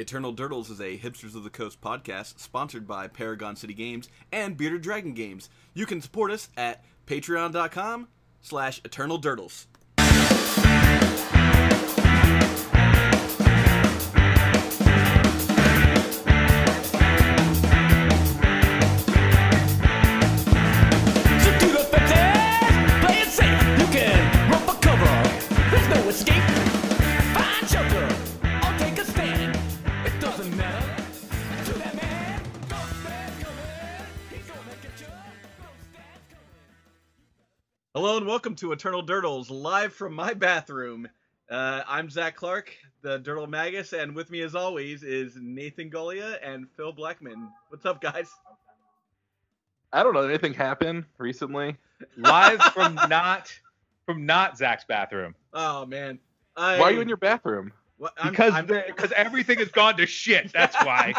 Eternal Durdles is a Hipsters of the Coast podcast sponsored by Paragon City Games and Bearded Dragon Games. You can support us at patreon.com slash Eternal Durdles. And welcome to Eternal Durdles, live from my bathroom. Uh, I'm Zach Clark, the Durdle Magus, and with me as always is Nathan Golia and Phil Blackman. What's up, guys? I don't know. Did anything happen recently? live from not from not Zach's bathroom Oh man, I, Why are you in your bathroom? What, I'm- because I'm- because everything has gone to shit. That's why.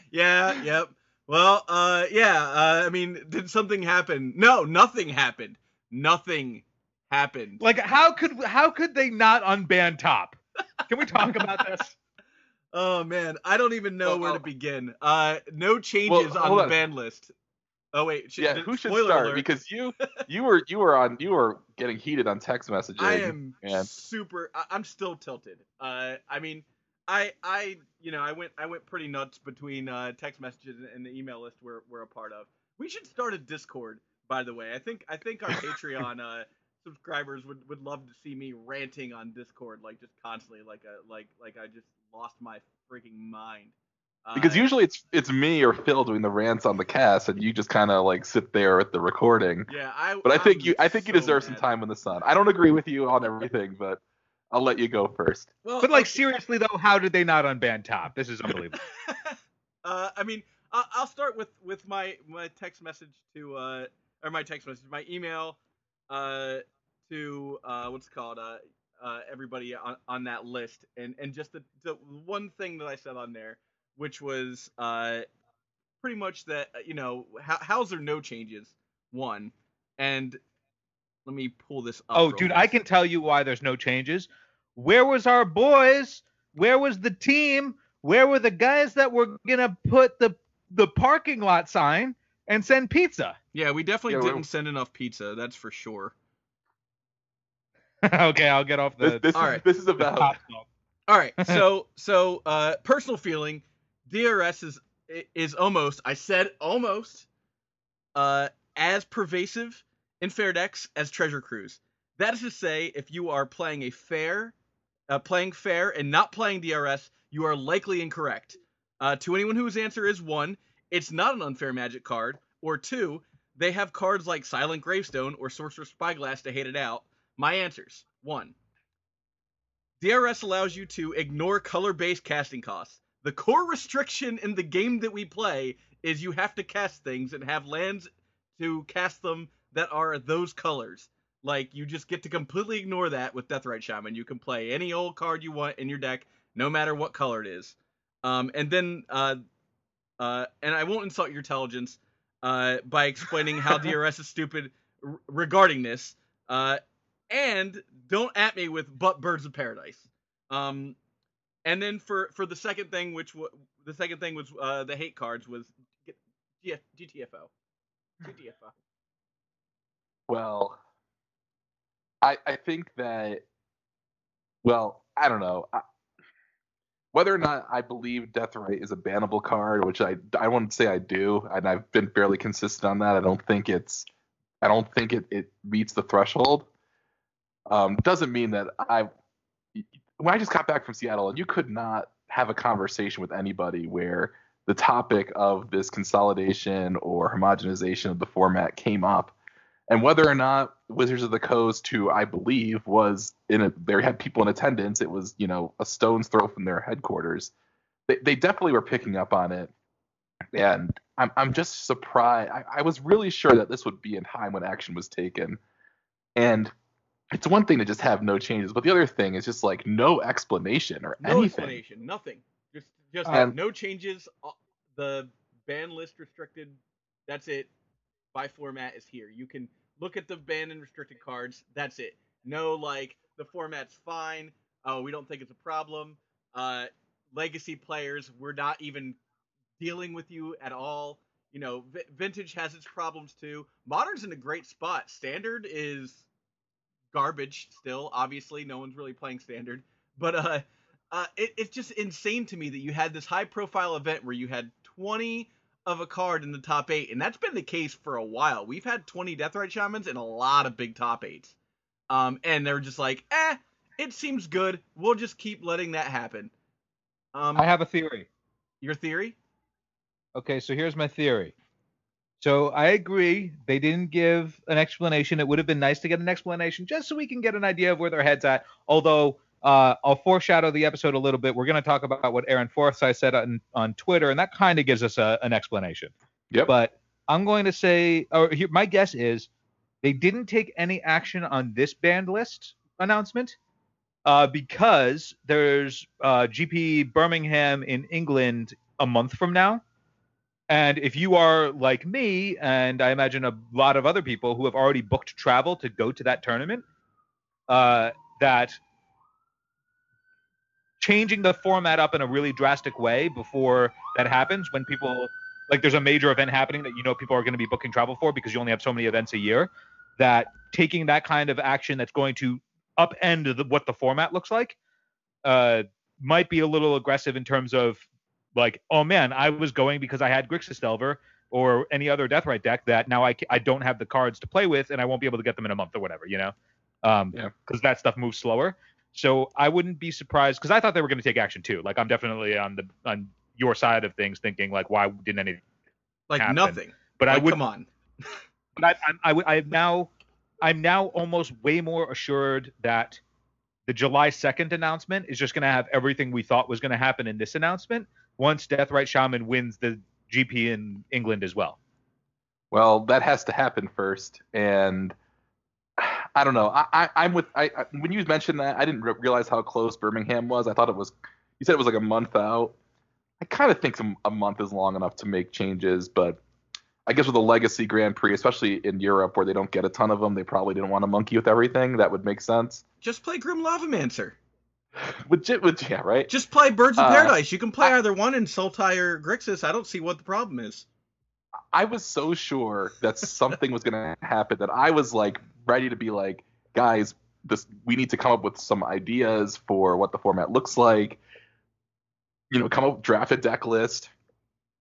yeah, yep. Well, uh, yeah. Uh, I mean, did something happen? No, nothing happened. Nothing happened. like how could how could they not unban top? Can we talk about this? Oh man, I don't even know Well, where to begin. Uh, no changes Well, on hold the on. ban list. Oh wait, sh- yeah, who should spoiler start? alert, Because you you were you were on you were getting heated on text messaging. I am and super. I, I'm still tilted. Uh, I mean, I I you know I went I went pretty nuts between uh, text messages and the email list we're we're a part of. We should start a Discord, by the way. I think I think our Patreon uh, subscribers would, would love to see me ranting on Discord like just constantly, like a like like I just lost my freaking mind. Uh, because usually it's it's me or Phil doing the rants on the cast, and you just kind of like sit there at the recording. yeah, I. But I think I'm you I think you so deserve some mad. time in the sun. I don't agree with you on everything, but I'll let you go first. Well, But like okay. seriously though, how did they not unban top? This is unbelievable. uh, I mean, I'll start with with my my text message to uh or my text message, my email uh to uh what's it called uh uh everybody on on that list, and and just the the one thing that I said on there, which was uh pretty much that uh, you know how how's there no changes one, and let me pull this up. oh, dude. I can tell you why there's no changes. Where was our boys? Where was the team? Where were the guys that were gonna put the the parking lot sign and send pizza? Yeah, we definitely Yeah, didn't send enough pizza. That's for sure. okay, I'll get off the. This this all is right. this is about top shelf. All right, so so uh, personal feeling, DRS is is almost I said almost uh, as pervasive in fair decks as Treasure Cruise. That is to say, if you are playing a fair, uh, playing fair and not playing DRS, you are likely incorrect. Uh, to anyone whose answer is one, it's not an unfair magic card, or two, they have cards like Silent Gravestone or Sorcerer's Spyglass to hate it out. My answers: one. DRS allows you to ignore color-based casting costs. The core restriction in the game that we play is you have to cast things and have lands to cast them that are those colors. Like you just get to completely ignore that with Deathrite Shaman. You can play any old card you want in your deck, no matter what color it is. Um, and then, uh, uh, and I won't insult your intelligence uh, by explaining how DRS is stupid r- regarding this. Uh, and don't at me with but birds of paradise. Um, and then for for the second thing, which w- the second thing was uh, the hate cards was G- G- GTFO. GTFO. Well, I I think that well, I don't know. I, whether or not I believe Deathrite is a bannable card, which I I wouldn't say I do, and I've been fairly consistent on that. I don't think it's I don't think it, it meets the threshold. Um, doesn't mean that I when I just got back from Seattle and you could not have a conversation with anybody where the topic of this consolidation or homogenization of the format came up and whether or not Wizards of the Coast, who I believe was in a, they had people in attendance, it was you know a stone's throw from their headquarters. They, they definitely were picking up on it, and I'm I'm just surprised. I, I was really sure that this would be in time when action was taken, and it's one thing to just have no changes, but the other thing is just like no explanation or No anything. No explanation. Nothing. Just just Um, no changes. uh, The ban list restricted. That's it. By format is here. You can look at the banned and restricted cards. That's it. No like the format's fine. Oh, we don't think it's a problem. Uh, legacy players we're not even dealing with you at all. You know, v- vintage has its problems too. Modern's in a great spot. Standard is garbage still. Obviously, no one's really playing standard, but uh, uh, it, it's just insane to me that you had this high profile event where you had 20 of a card in the top eight, and that's been the case for a while. We've had 20 Deathrite Shamans and a lot of big top eights. Um, and they're just like, eh, it seems good. We'll just keep letting that happen. Um, I have a theory. your theory? Okay, so here's my theory. So I agree they didn't give an explanation. It would have been nice to get an explanation just so we can get an idea of where their heads at. Although uh, I'll foreshadow the episode a little bit. We're going to talk about what Aaron Forsythe said on, on Twitter, and that kind of gives us a, an explanation. Yep. But I'm going to say, or here, my guess is they didn't take any action on this band list announcement uh, because there's uh, GP Birmingham in England a month from now. And if you are like me, and I imagine a lot of other people who have already booked travel to go to that tournament, uh, that changing the format up in a really drastic way before that happens, when people like there's a major event happening that you know people are going to be booking travel for because you only have so many events a year, that taking that kind of action that's going to upend the, what the format looks like uh, might be a little aggressive in terms of like, oh man, I was going because I had Grixis Delver or any other Deathrite deck that now I, I don't have the cards to play with and I won't be able to get them in a month or whatever, you know? Um, Yeah. because that stuff moves slower. So I wouldn't be surprised because I thought they were going to take action too. Like I'm definitely on the on your side of things, thinking like, why didn't any? Like Happen. nothing. But I would come on. but I, I'm, I, would- I'm now, I'm now almost way more assured that the July 2nd announcement is just going to have everything we thought was going to happen in this announcement once Deathrite Shaman wins the GP in England as well. Well, that has to happen first, and I don't know. I, I I'm with. I, I when you mentioned that, I didn't re- realize how close Birmingham was. I thought it was. You said it was like a month out. I kind of think some, a month is long enough to make changes, but I guess with a legacy Grand Prix, especially in Europe where they don't get a ton of them, they probably didn't want to monkey with everything. That would make sense. Just play Grim Lavamancer. Legit, legit yeah, right. Just play Birds of Uh, Paradise. You can play I- either one in Sultai or Grixis. I don't see what the problem is. I was so sure that something was going to happen that I was like ready to be like, guys, this we need to come up with some ideas for what the format looks like. You know, come up draft a deck list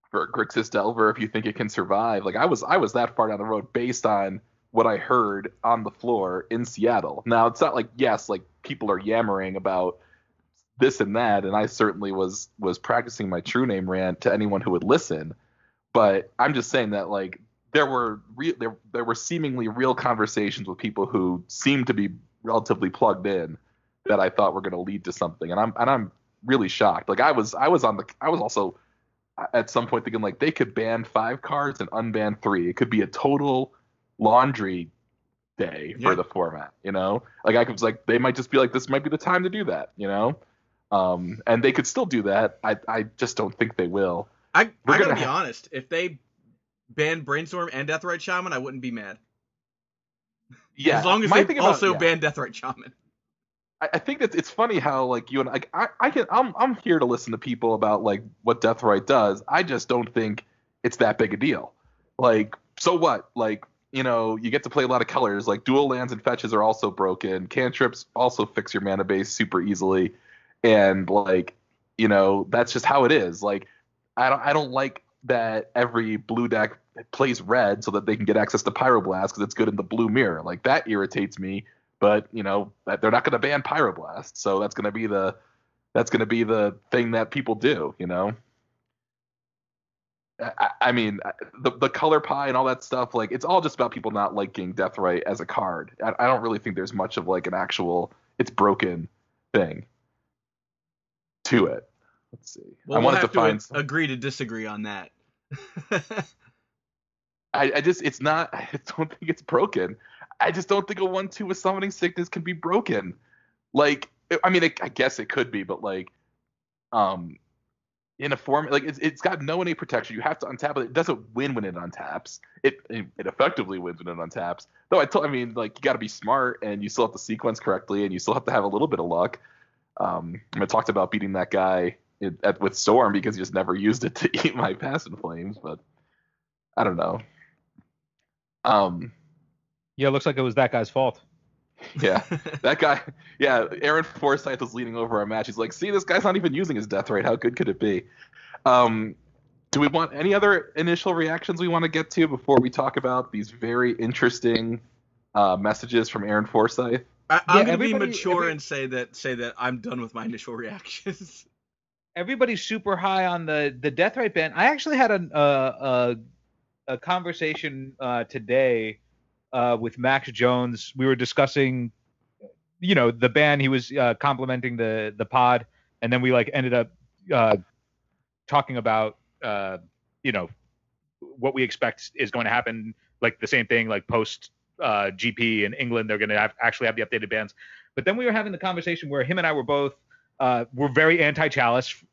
for Grixis Delver if you think it can survive. Like I was I was that far down the road based on what I heard on the floor in Seattle. Now it's not like yes, like people are yammering about this and that, and I certainly was was practicing my true name rant to anyone who would listen but I'm just saying that like there were real there there were seemingly real conversations with people who seemed to be relatively plugged in that I thought were going to lead to something, and I'm and I'm really shocked. Like I was I was on the I was also at some point thinking like they could ban five cards and unban three. It could be a total laundry day Yeah. for the format. You know, like I was like they might just be like this might be the time to do that. You know. Um, and they could still do that. I, I just don't think they will. I, We're I gotta gonna be ha- honest. If they banned Brainstorm and Deathrite Shaman, I wouldn't be mad. Yeah, as long as my they about- also yeah. banned Deathrite Shaman. I, I think that it's funny how like you and like I, I can I'm I'm here to listen to people about like what Deathrite does. I just don't think it's that big a deal. Like so what? Like you know you get to play a lot of colors. Like dual lands and fetches are also broken. Cantrips also fix your mana base super easily, and like you know that's just how it is. Like I don't I don't like that every blue deck plays red so that they can get access to Pyroblast because it's good in the blue mirror. Like that irritates me but you know they're not going to ban pyroblast so that's going to be the that's going to be the thing that people do you know I, I mean the the color pie and all that stuff like it's all just about people not liking deathrite as a card I, I don't really think there's much of like an actual it's broken thing to it let's see Well, i we'll wanted to find to some- agree to disagree on that. I, I just it's not I don't think it's broken. I just don't think a one two with summoning sickness can be broken. Like I mean I, I guess it could be, but like um in a form like it's, it's got no innate protection. You have to untap it. It doesn't win when it untaps. It it, it effectively wins when it untaps. Though I told I mean like you got to be smart and you still have to sequence correctly and you still have to have a little bit of luck. Um, I talked about beating that guy it, at, with Storm because he just never used it to eat my Past in Flames. But I don't know. Um, Yeah, it looks like it was that guy's fault. yeah, that guy. Yeah, Aaron Forsythe was leaning over our match. He's like, "See, this guy's not even using his deathrite. How good could it be?" Um, do we want any other initial reactions we want to get to before we talk about these very interesting uh, messages from Aaron Forsythe? I, I'm Yeah, gonna be mature every- and say that say that I'm done with my initial reactions. everybody's super high on the the deathrite ban. I actually had a a, a, a conversation uh, today uh, with Max Jones. We were discussing, you know, the ban. He was uh, complimenting the the pod, and then we like ended up uh, talking about, uh, you know, what we expect is going to happen. Like the same thing, like post uh, GP in England, they're going to have, actually have the updated bans. But then we were having the conversation where him and I were both uh, we're very anti-chalice.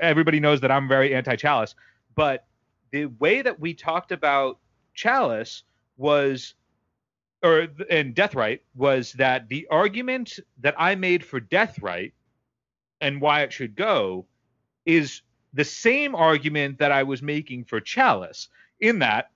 Everybody knows that I'm very anti-chalice, but the way that we talked about chalice was, or and deathrite was that the argument that I made for deathrite and why it should go is the same argument that I was making for chalice. In that,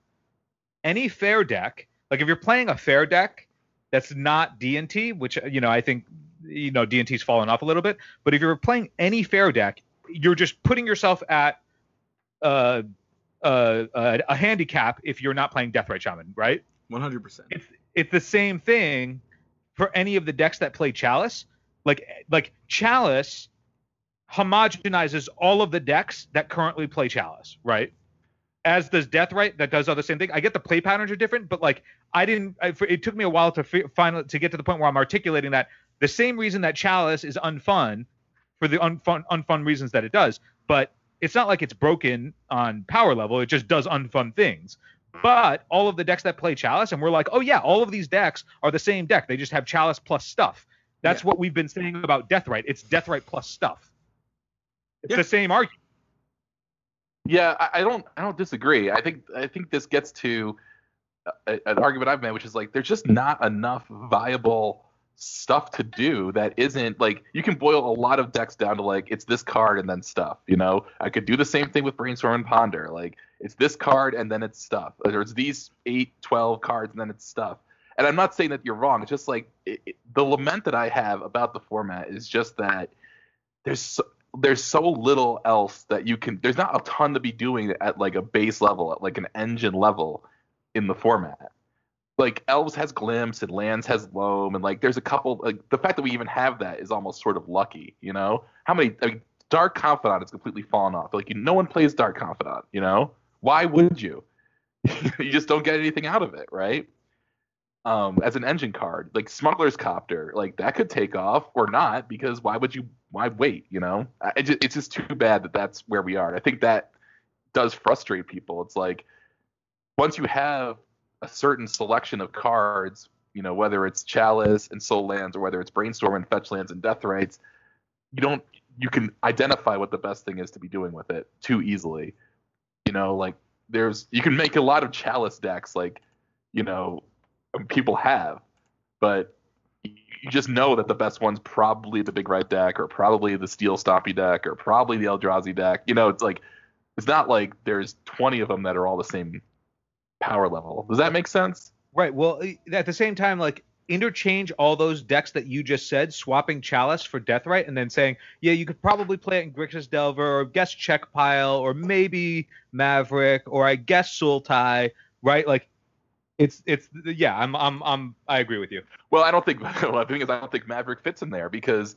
any fair deck, like if you're playing a fair deck that's not D&T, which you know I think you know D&T's fallen off a little bit, but if you're playing any fair deck, you're just putting yourself at uh, uh, a handicap if you're not playing Deathrite Shaman, right? 100. percent It's it's the same thing for any of the decks that play Chalice. Like like Chalice homogenizes all of the decks that currently play Chalice, right? As does Deathrite that does all the same thing. I get the play patterns are different, but like I didn't. I, it took me a while to fi- finally to get to the point where I'm articulating that the same reason that Chalice is unfun for the unfun unfun reasons that it does, but it's not like it's broken on power level. It just does unfun things. But all of the decks that play Chalice, and we're like, oh yeah, all of these decks are the same deck. They just have Chalice plus stuff. That's Yeah. what we've been saying about Deathrite. It's Deathrite plus stuff. It's Yeah. the same argument. Yeah, I, I don't I don't disagree. I think I think this gets to a, an argument I've made, which is like there's just not enough viable stuff to do that isn't like you can boil a lot of decks down to like it's this card and then stuff. You know, I could do the same thing with Brainstorm and Ponder. Like it's this card and then it's stuff. Or it's these 8, 12 cards and then it's stuff. And I'm not saying that you're wrong. It's just like it, it- the lament that I have about the format is just that there's so, there's so little else that you can there's not a ton to be doing at like a base level at like an engine level in the format like elves has glimpse and lands has loam and like there's a couple like the fact that we even have that is almost sort of lucky you know? How many I mean, dark confidant has completely fallen off. Like you, no one plays dark confidant you know? Why would you? You just don't get anything out of it right? Um as an engine card like smuggler's copter like that could take off or not because why would you why wait you know? I, just, it's just too bad that that's where we are. And i think that does frustrate people. It's like once you have a certain selection of cards you know whether it's chalice and Sol lands or whether it's brainstorm and fetch lands and deathrites you don't you can identify what the best thing is to be doing with it too easily. You know like there's you can make a lot of chalice decks like you know people have but you just know that the best one's probably the big right deck or probably the steel stompy deck or probably the eldrazi deck. You know it's like it's not like there's 20 of them that are all the same power level does that make sense Right. Well, at the same time, like interchange all those decks that you just said, swapping Chalice for Deathrite, and then saying, yeah, you could probably play it in Grixis Delver or guess Czech Pile or maybe Maverick or I guess Sultai, right? Like, it's it's yeah, I'm I'm I'm I agree with you. Well, I don't think. Well, the thing is, I don't think Maverick fits in there because,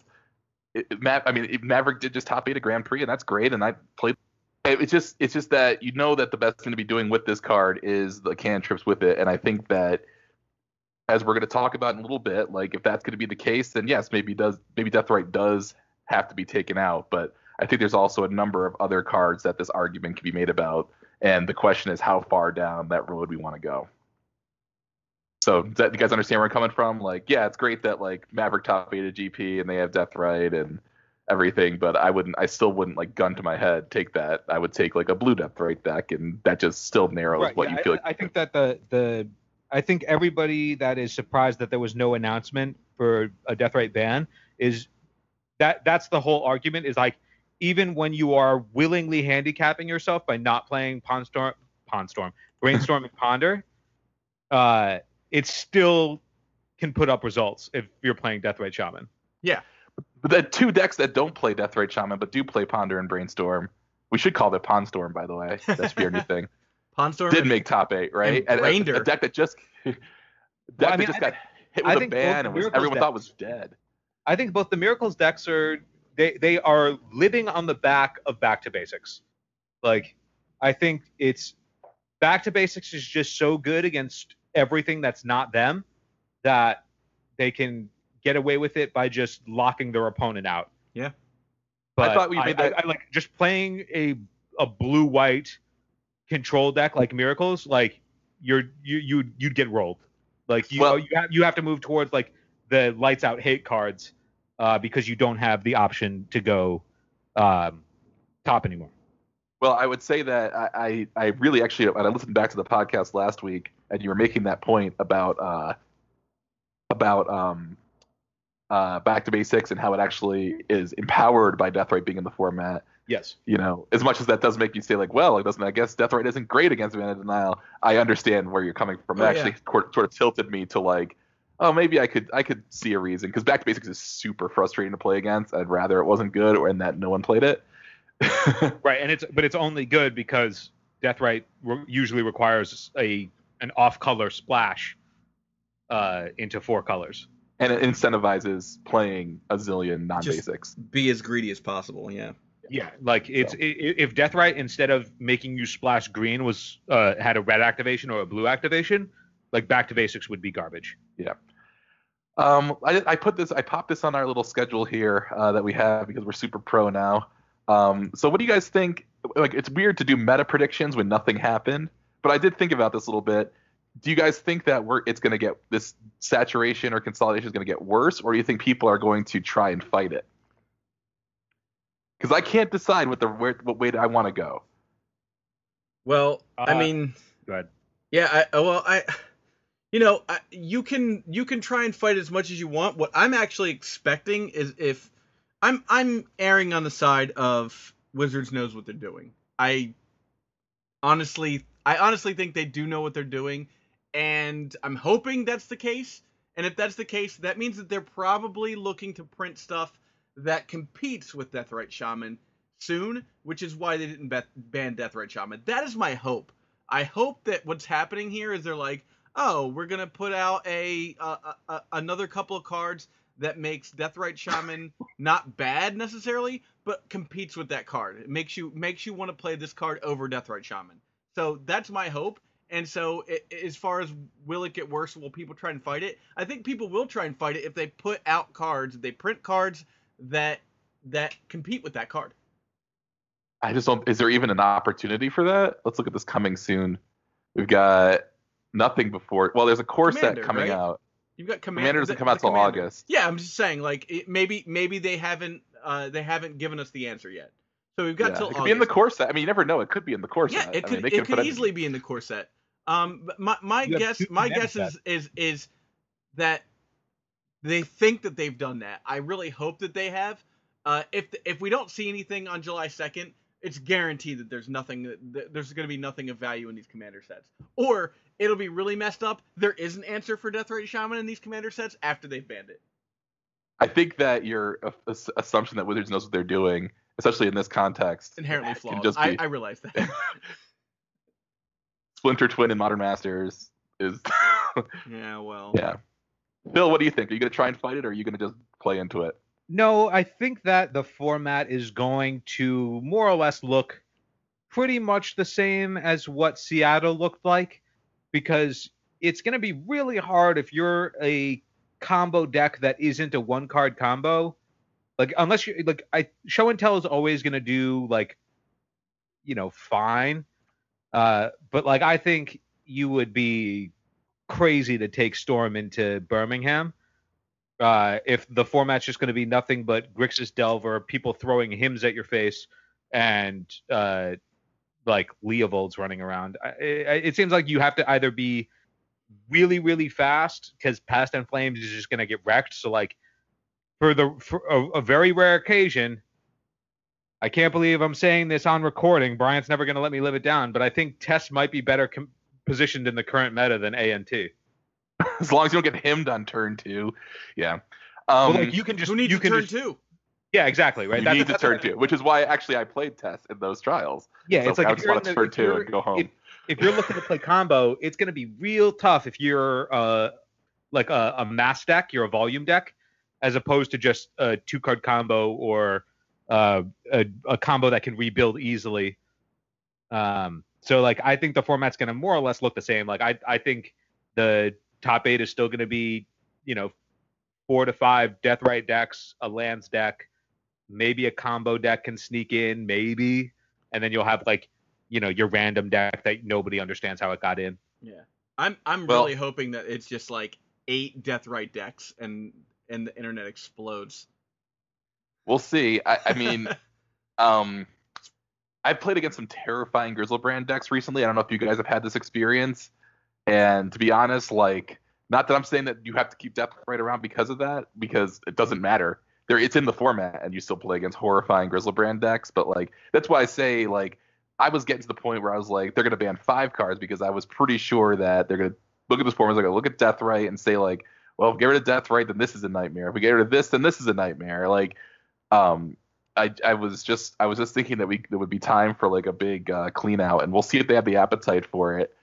it, it- Ma- I mean, Maverick did just top eight a Grand Prix, and that's great. And I played. It- It's just, it's just that you know that the best thing to be doing with this card is the cantrips with it, and I think that, as we're going to talk about in a little bit, like if that's going to be the case, then yes, maybe does, maybe Deathrite does have to be taken out. But I think there's also a number of other cards that this argument can be made about, and the question is how far down that road we want to go. So that, you guys understand where I'm coming from? Like, yeah, it's great that like Maverick top eight a GP and they have Deathrite and everything, but I wouldn't, I still wouldn't like gun to my head take that. I would take like a blue Deathrite back, and that just still narrows Right, what yeah, you feel. I, like I think that the the I think everybody that is surprised that there was no announcement for a Deathrite ban is that that's the whole argument is like even when you are willingly handicapping yourself by not playing Pond Storm, Pond Storm, Brainstorm, and Ponder, uh, it still can put up results if you're playing death Deathrite Shaman. But the two decks that don't play Deathrite Shaman but do play Ponder and Brainstorm, we should call it Pond Storm, by the way. That should be our new thing. Pondstorm Did make top eight, right? and a- a, deck that just deck Well, I that just I got hit with a ban and was, everyone decks- thought was dead. I think both the Miracles decks are they they are living on the back of Back to Basics. Like I think it's Back to Basics is just so good against everything that's not them that they can get away with it by just locking their opponent out. Yeah. But I thought we made that- I, I like just playing a a blue white control deck like Miracles, like you're you you you'd get rolled. Like you Well- you have you have to move towards like the lights out hate cards uh, because you don't have the option to go um, top anymore. Well, I would say that I, I, I really actually, I listened back to the podcast last week, and you were making that point about uh, about um, uh, back to basics and how it actually is empowered by Deathrite being in the format. Yes. You know, as much as that does make you say like, well, it doesn't. I guess Deathrite isn't great against mana denial. I understand where you're coming from. It Oh, actually sort sort of tilted me to like, oh, maybe I could I could see a reason because back to basics is super frustrating to play against. I'd rather it wasn't good or and that no one played it. Right, and it's but it's only good because Deathrite re- usually requires a an off color splash uh, into four colors. And it incentivizes playing a zillion non-basics. be as greedy as possible. Yeah. Yeah, like it's i- i if Deathrite instead of making you splash green was uh, had a red activation or a blue activation, like back to basics would be garbage. Yeah. Um, I, I put this, I popped this on our little schedule here uh, that we have because we're super pro now. Um, so what do you guys think? Like, it's weird to do meta predictions when nothing happened, but I did think about this a little bit. Do you guys think that we're it's going to get this saturation or consolidation is going to get worse, or do you think people are going to try and fight it? Because I can't decide what the where, what way I want to go. Well, I Uh, mean, Go ahead. yeah. I oh, well, I, you know, I, you can you can try and fight as much as you want. What I'm actually expecting is if I'm I'm erring on the side of Wizards knows what they're doing. I honestly I honestly think they do know what they're doing, and I'm hoping that's the case. And if that's the case, that means that they're probably looking to print stuff that competes with Deathrite Shaman soon, which is why they didn't ban Deathrite Shaman. That is my hope. I hope that what's happening here is they're like, oh, we're gonna put out a, a, a, a another couple of cards that makes Deathrite Shaman not bad necessarily, but competes with that card. It makes you makes you want to play this card over Deathrite Shaman. So that's my hope. And so, i as far as will it get worse? Will people try and fight it? I think people will try and fight it if they put out cards, if they print cards that that compete with that card. I just don't. Is there even an opportunity for that? Let's look at this coming soon. We've got nothing before. Well, there's a core set coming right? out. You've got Commander. Commander doesn't the- come out till Commander. August. Yeah, I'm just saying, like it, maybe maybe they haven't uh, they haven't given us the answer yet. So we've got Yeah, till it could August. be in the core set. I mean, you never know. It could be in the core yeah, set. it I could mean, it could easily be in the core set. Um, but my my You guess my guess is is is that they think that they've done that. I really hope that they have. Uh, if if we don't see anything on July second, it's guaranteed that there's nothing that that there's going to be nothing of value in these commander sets. Or it'll be really messed up. There is an answer for Deathrite Shaman in these commander sets after they've banned it. I think that your uh, assumption that Wizards knows what they're doing, especially in this context, Inherently flawed. just I, I realize that. Splinter Twin and Modern Masters is. yeah, well. yeah. Phil, what do you think? Are you going to try and fight it, or are you going to just play into it? No, I think that the format is going to more or less look pretty much the same as what Seattle looked like because it's going to be really hard if you're a combo deck that isn't a one card combo. Like unless you like I show and tell is always going to do like you know fine. Uh but like I think you would be crazy to take Storm into Birmingham uh, if the format's just going to be nothing but Grixis Delver, people throwing hymns at your face, and uh, like Leovold's running around. I, I, it seems like you have to either be really, really fast because Past in Flames is just going to get wrecked. So like for the for a, a very rare occasion, I can't believe I'm saying this on recording. Brian's never going to let me live it down, but I think TES might be better com- positioned in the current meta than ANT. as long as you don't get himmed on turn two. Yeah. Well, Um, like you can just Who needs you to can turn just, two? yeah exactly right. you That's- need to turn two, which is why actually I played TES in those trials. Yeah, So it's like I if just you're, in want to the, turn two and go home. if, if you're looking to play combo, it's going to be real tough if you're uh like a, a mass deck, you're a volume deck, as opposed to just a two card combo or uh, a, a combo that can rebuild easily. Um, so like I think the format's going to more or less look the same. Like I I think the top eight is still going to be you know four to five deathrite decks, a lands deck, maybe a combo deck can sneak in, maybe, and then you'll have like you know your random deck that nobody understands how it got in. Yeah. I'm I'm Well- really hoping that it's just like eight deathrite decks and and the internet explodes. We'll see. I, I mean, um, I played against some terrifying Griselbrand decks recently. I don't know if you guys have had this experience. And to be honest, like, not that I'm saying that you have to keep Death right around because of that, because it doesn't matter. There, it's in the format, and you still play against horrifying Griselbrand decks. But like, that's why I say like, I was getting to the point where I was like, they're gonna ban five cards because I was pretty sure that they're gonna look at this format, they're gonna look at Deathrite and say like, well, if we get rid of Deathrite, then this is a nightmare. If we get rid of this, then this is a nightmare. Like, um, I, I was just I was just thinking that we there would be time for like a big uh, clean out, and we'll see if they have the appetite for it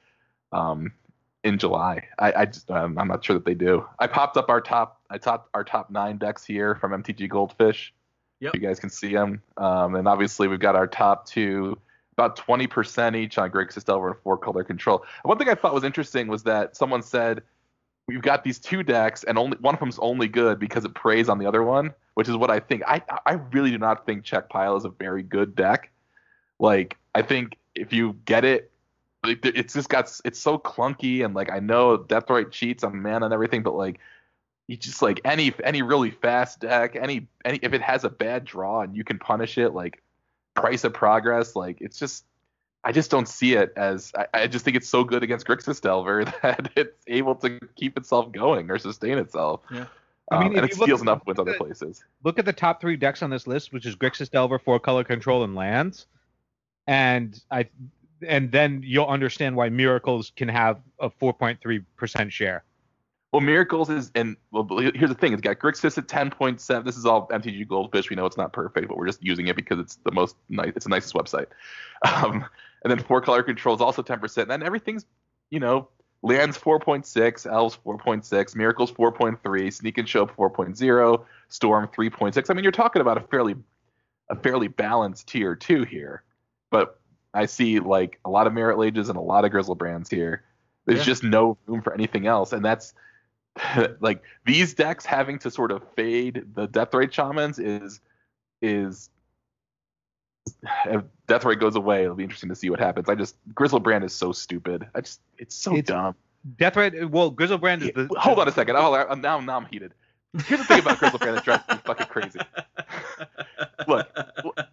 um, in July. I, I just um, I'm not sure that they do. I popped up our top I top our top nine decks here from MTG Goldfish. Yep. You guys can see them, um, and obviously we've got our top two. About 20% each on Grixis Delver and four color control. One thing I thought was interesting was that someone said we've got these two decks and only one of them's only good because it preys on the other one, which is what I think. I I really do not think Czech Pile is a very good deck. Like I think if you get it, it's just got it's so clunky and like I know Death Right cheats on mana and everything, but like you just like any any really fast deck, any any if it has a bad draw and you can punish it, like price of progress, like it's just I just don't see it as I, I just think it's so good against Grixis Delver that it's able to keep itself going or sustain itself. Yeah. I mean, Um, and it steals enough wins other places. Look at the top three decks on this list, which is Grixis Delver, four color control, and lands, and I and then you'll understand why Miracles can have a 4.3 percent share. Well, Miracles is and well, here's the thing: it's got Grixis at 10.7. This is all MTG Goldfish. We know it's not perfect, but we're just using it because it's the most nice. It's the nicest website. Um, and then four color control is also 10%. And then everything's, you know, lands 4.6, elves 4.6, miracles 4.3, sneak and show 4.0, storm 3.6. I mean, you're talking about a fairly, a fairly balanced tier two here. But I see like a lot of Marit Lages and a lot of griselbrands here. There's Yeah. just no room for anything else, and that's like these decks having to sort of fade the deathrite shamans is is if deathrite goes away it'll be interesting to see what happens. I just griselbrand is so stupid. I just it's so It's- dumb. Deathrite, well, Griselbrand is the. hold on a second. hold on now now i'm heated. Here's the thing about griselbrand that drives me fucking crazy. Look,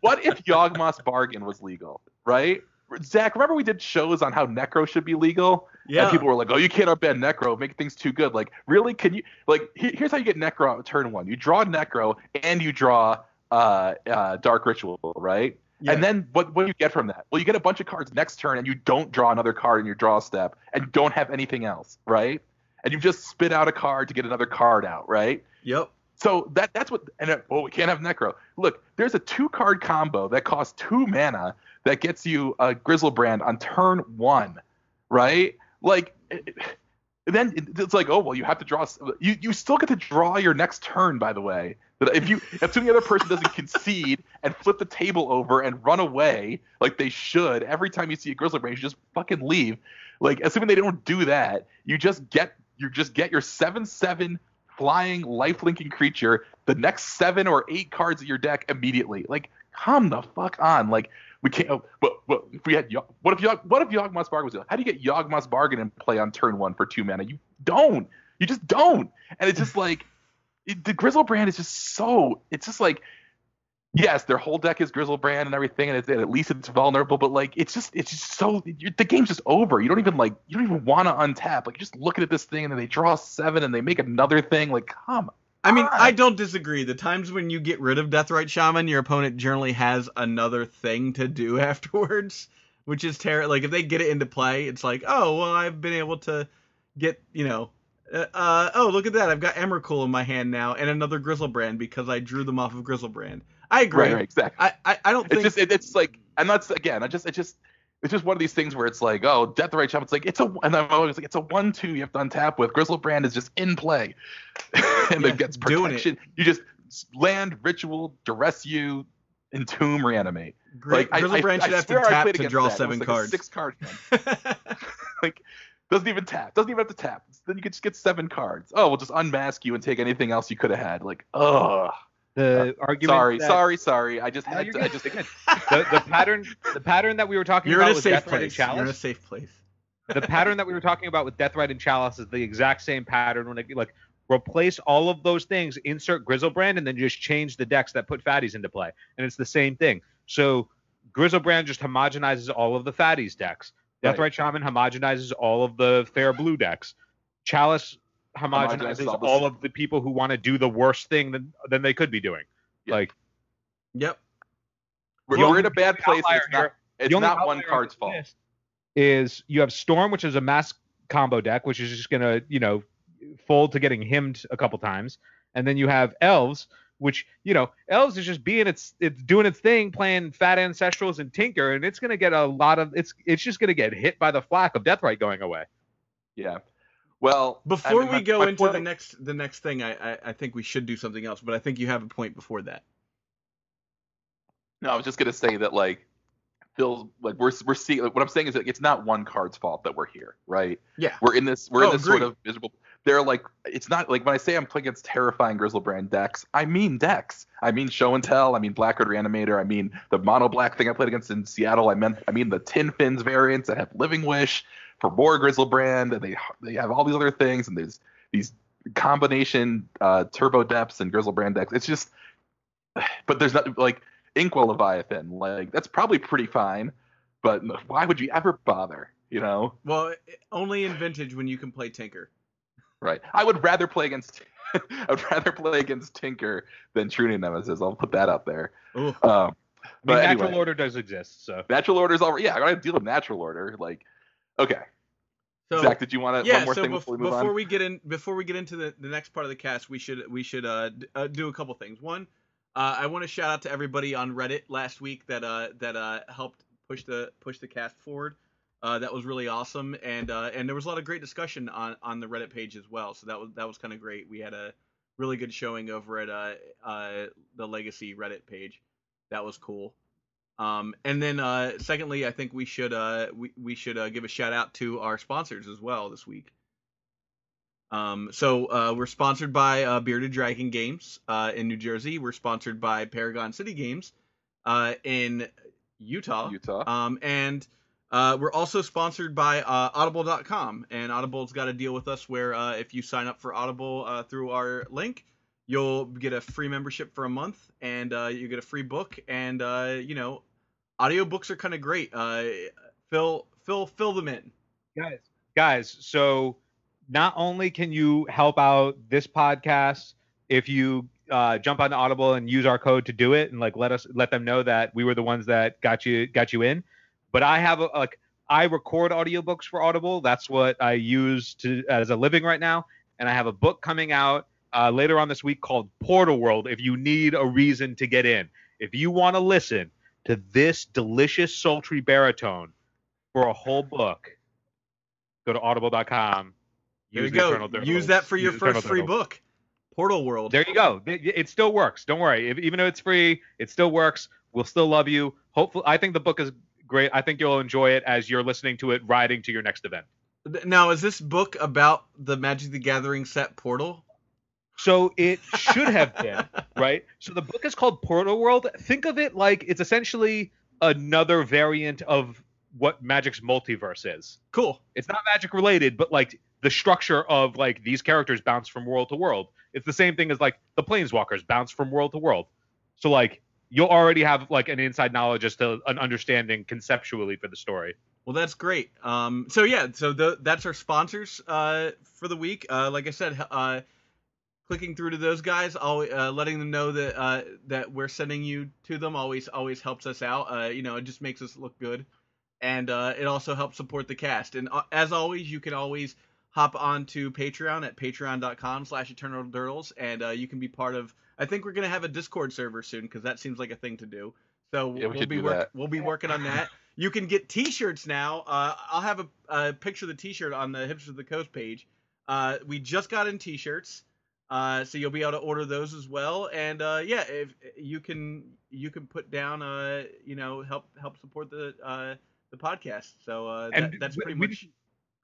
what if yawgmoth's bargain was legal right zach remember we did shows on how necro should be legal yeah. and people were like, "Oh, you can't unban Necro, make things too good." Like, really? Can you? Like, he- here's how you get Necro on turn one: you draw Necro and you draw uh, uh, Dark Ritual, right? Yeah. And then what? What do you get from that? Well, you get a bunch of cards next turn, and you don't draw another card in your draw step, and don't have anything else, right? And you just spit out a card to get another card out, right? Yep. So that that's what and it, well we can't have necro. Look, there's a two card combo that costs two mana that gets you a Griselbrand on turn one, right? Like it- it- then it's like oh well you have to draw you you still get to draw your next turn by the way. But if you if the other person doesn't concede and flip the table over and run away like they should every time you see a Griselbrand you just fucking leave. Like assuming they don't do that, you just get you just get your seven seven flying life linking creature the next seven or eight cards of your deck immediately. Like, come the fuck on. Like, we can't. oh, But, but if we had, what if Yog, what if Yawgmoth's Bargain was? How do you get Yawgmoth's Bargain and play on turn one for two mana? You don't. You just don't. And it's just like it, the Griselbrand is just so. It's just like. Yes, their whole deck is Griselbrand and everything, and, it's, and at least it's vulnerable. But like, it's just, it's just so. You're, the game's just over. You don't even like, you don't even want to untap. Like, you're just looking at this thing, and then they draw seven, and they make another thing. Like, come I mean. I don't disagree. The times when you get rid of Deathrite Shaman, your opponent generally has another thing to do afterwards, which is terrible. Like if they get it into play, it's like, oh well, I've been able to get, you know, uh, uh oh look at that, I've got Emrakul in my hand now and another Griselbrand because I drew them off of Griselbrand. I agree. Right, right, exactly. I, I I don't It's think just it, it's like and that's again, I just it just it's just one of these things where it's like, oh, Death the Right Shaman. It's like it's a and I'm always like it's a one two you have to untap with. Griselbrand is just in play, and Yeah, it gets protection. You just land ritual, duress you, entomb, reanimate. Gri- Like I, I, Griselbrand I should have to tap to draw that. Seven like a cards. six card like doesn't even tap. Doesn't even have to tap. Then you could just get seven cards. Oh, we'll just unmask you and take anything else you could have had. Like, ugh. The uh, argument. Sorry, that- sorry, sorry. I just No, had to. I just you're the, the pattern the pattern that we were talking You're in about a with safe Deathrite and place. You're in a Chalice. safe place. the pattern that we were talking about with Deathrite and Chalice is the exact same pattern when it like replace all of those things, insert Griselbrand, and then just change the decks that put fatties into play. And it's the same thing. So Griselbrand just homogenizes all of the fatties decks. Deathrite. Right Shaman homogenizes all of the fair blue decks. Chalice homogenizes all of the people who want to do the worst thing than, than they could be doing. Yeah. Like Yep. we're, we're in a bad place. It's not, here- it's not one card's fault. Is you have Storm, which is a mass combo deck, which is just gonna, you know, fold to getting himmed a couple times, and then you have Elves, which you know, Elves is just being its, it's doing its thing, playing Fat Ancestrals and Tinker, and it's gonna get a lot of, it's, it's just gonna get hit by the flack of Deathrite going away. Yeah. Well, I Before mean, we my- go my into the next the next thing, I, I I think we should do something else. But I think you have a point before that. No, I was just gonna say that like Phil, like we're we're seeing like, what I'm saying is that it's not one card's fault that we're here, right? Yeah. We're in this we're Oh, in this sort of miserable. They're like it's not like when I say I'm playing against terrifying Griselbrand decks, I mean decks. I mean show and tell. I mean Blackguard Reanimator. I mean the mono black thing I played against in Seattle. I meant I mean the Tin Fins variants that have Living Wish for more Griselbrand, and they they have all these other things, and there's these combination uh, Turbo Depths and Griselbrand decks. It's just, but there's not like Inkwell Leviathan. Like that's probably pretty fine, but why would you ever bother? You know, Well, only in vintage when you can play Tinker. right? I would rather play against. I would rather play against Tinker than True Nemesis. I'll put that out there. Ooh. Um, I mean, but natural anyway, order does exist, so natural order's already. Yeah, I gotta deal with natural order. Like, okay, So Zach, did you want to yeah, one more so thing bef- before we move before on? we get in before we get into the, the next part of the cast, we should we should uh, d- uh do a couple things. One, uh, I want to shout out to everybody on Reddit last week that uh that uh helped push the push the cast forward. Uh, that was really awesome, and uh, and there was a lot of great discussion on on the Reddit page as well. So that was that was kind of great. We had a really good showing over at uh, uh the Legacy Reddit page. That was cool. Um, and then uh, secondly, I think we should uh, we, we should uh, give a shout out to our sponsors as well this week. Um, so uh, we're sponsored by uh, Bearded Dragon Games uh, in New Jersey. We're sponsored by Paragon City Games uh, in Utah. Utah. Um, and uh, we're also sponsored by uh, Audible.com, and Audible's got a deal with us where uh, if you sign up for Audible uh, through our link, you'll get a free membership for a month, and uh, you get a free book. And uh, you know, audiobooks are kind of great. Uh, fill fill fill them in. guys guys so not only can you help out this podcast if you uh, jump on audible and use our code to do it and like let us let them know that we were the ones that got you got you in but i have a like i record audiobooks for audible that's what i use to as a living right now and i have a book coming out uh, later on this week called portal world if you need a reason to get in if you want to listen to this delicious sultry baritone for a whole book go to audible.com. There you go. Use that for your first free book, Portal World. There you go. It, it still works. Don't worry. If, even though it's free, it still works. We'll still love you. Hopefully, I think the book is great. I think you'll enjoy it as you're listening to it riding to your next event. Now, is this book about the Magic the Gathering set Portal? So it should have been, right? So the book is called Portal World. Think of it like it's essentially another variant of what Magic's multiverse is. Cool. it's not magic related, but like the structure of like these characters bounce from world to world. It's the same thing as like the planeswalkers bounce from world to world. So like you'll already have like an inside knowledge as to an understanding conceptually for the story. Well, that's great. Um, so yeah, so the, that's our sponsors uh, for the week. Uh, like I said, uh, clicking through to those guys, always, uh, letting them know that uh, that we're sending you to them always always helps us out. Uh, you know, it just makes us look good, and uh, it also helps support the cast. And uh, as always, you can always hop onto Patreon at patreon.com/slash Eternal Durdles, and uh, you can be part of. I think we're gonna have a Discord server soon because that seems like a thing to do. So Yeah, we we'll be work- we'll be working on that. You can get T-shirts now. Uh, I'll have a, a picture of the T-shirt on the Hipsters of the Coast page. Uh, we just got in T-shirts, uh, so you'll be able to order those as well. And uh, yeah, if you can, you can put down, uh, you know, help help support the uh, the podcast. So uh, that, And that's pretty we- much.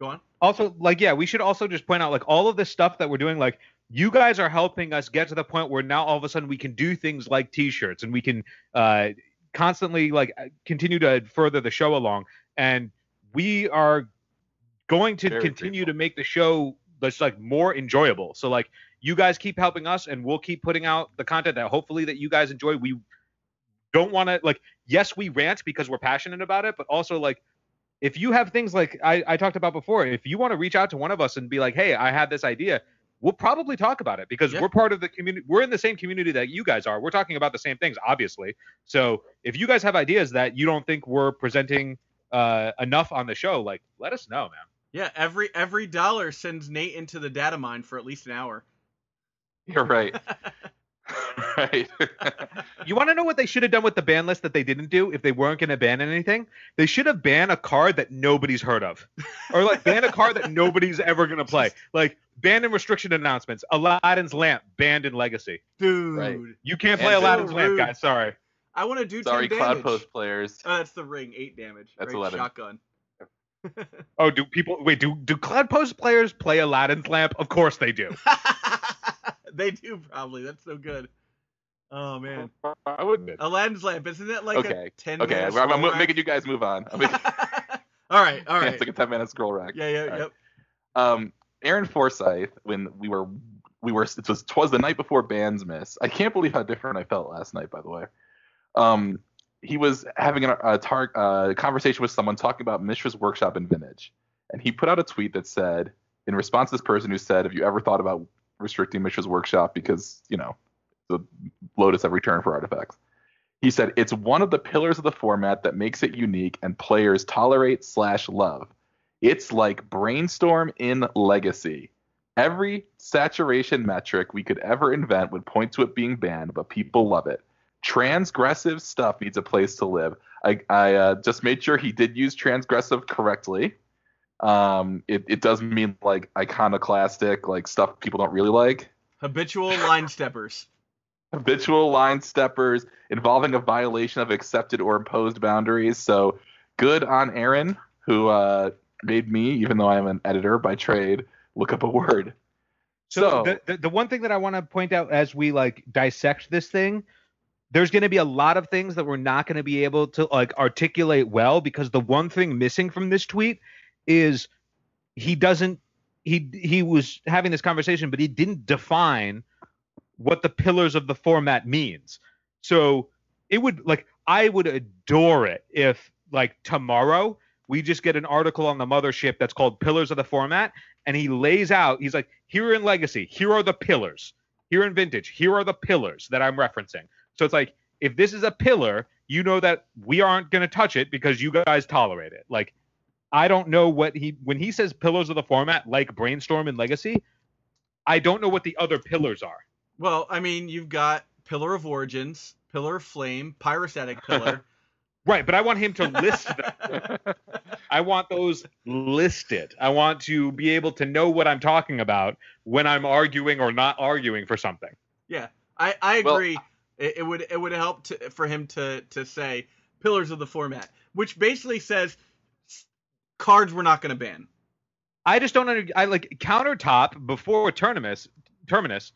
Go on. also like yeah we should also just point out like all of this stuff that we're doing like you guys are helping us get to the point where now all of a sudden we can do things like t-shirts and we can uh constantly like uh, continue to further the show along and we are going to Very continue grateful. to make the show that's like more enjoyable so like you guys keep helping us and we'll keep putting out the content that hopefully that you guys enjoy we don't want to like yes we rant because we're passionate about it but also like if you have things like I, I talked about before, if you want to reach out to one of us and be like, hey, I had this idea, we'll probably talk about it because Yeah. we're part of the community. We're in the same community that you guys are. We're talking about the same things, obviously. So if you guys have ideas that you don't think we're presenting uh, enough on the show, like let us know, man. Yeah, every every dollar sends Nate into the data mine for at least an hour. You're right. right. You want to know what they should have done with the ban list that they didn't do if they weren't going to ban anything? They should have banned a card that nobody's heard of, or like ban a card that nobody's ever going to play. Like banned in restriction announcements. Aladdin's lamp banned in Legacy. Dude, Right. You can't play And Aladdin's so lamp, guys. Sorry. I want to do Sorry, 10 Cloud damage. Post players. Oh, that's the ring, eight damage. That's right? 11. Shotgun. Oh, do people wait? Do do Cloudpost players play Aladdin's lamp? Of course they do. they do probably. That's so good. Oh man, I wouldn't. Aladdin's lamp isn't it like Okay. a ten? Okay, minute I'm, I'm making you guys move on. Making, all right, all right. It's like a 10 minute scroll rack. yeah, yeah, all right. yep. um, Aaron Forsythe, when we were we were it was twas the night before bands miss. I can't believe how different I felt last night. By the way, um, he was having a, a tar- uh, conversation with someone talking about Mishra's workshop in Vintage, and he put out a tweet that said, in response to this person who said, "Have you ever thought about restricting Mishra's workshop because you know the Lotus every turn for artifacts?" He said, "It's one of the pillars of the format that makes it unique and players tolerate slash love." It's like brainstorm in legacy. Every saturation metric we could ever invent would point to it being banned, but people love it. Transgressive stuff needs a place to live. I, I uh, just made sure he did use transgressive correctly. Um, it, it does mean like iconoclastic, like stuff people don't really like. Habitual line steppers. Habitual line steppers involving a violation of accepted or imposed boundaries. So good on Aaron, who uh, made me, even though I am an editor by trade, look up a word. So, So- the, the the one thing that I want to point out as we like dissect this thing, there's going to be a lot of things that we're not going to be able to like articulate well because the one thing missing from this tweet is he doesn't he he was having this conversation but he didn't define what the pillars of the format means. So it would like I would adore it if like tomorrow we just get an article on the mothership that's called Pillars of the Format and he lays out he's like here in legacy here are the pillars. Here in vintage here are the pillars that i'm referencing. So it's like if this is a pillar you know that we aren't going to touch it because you guys tolerate it. Like i don't know what he when he says pillars of the format like brainstorm and legacy i don't know what the other pillars are Well, I mean, you've got Pillar of Origins, Pillar of Flame, Pyrostatic Pillar. right but i want him to list them i want those listed i want to be able to know what i'm talking about when i'm arguing or not arguing for something yeah, I, I Well, agree. it, it would it would help to, for him to to say pillars of the format, which basically says s- cards we're not going to ban. I just don't under, I like countertop before terminus terminus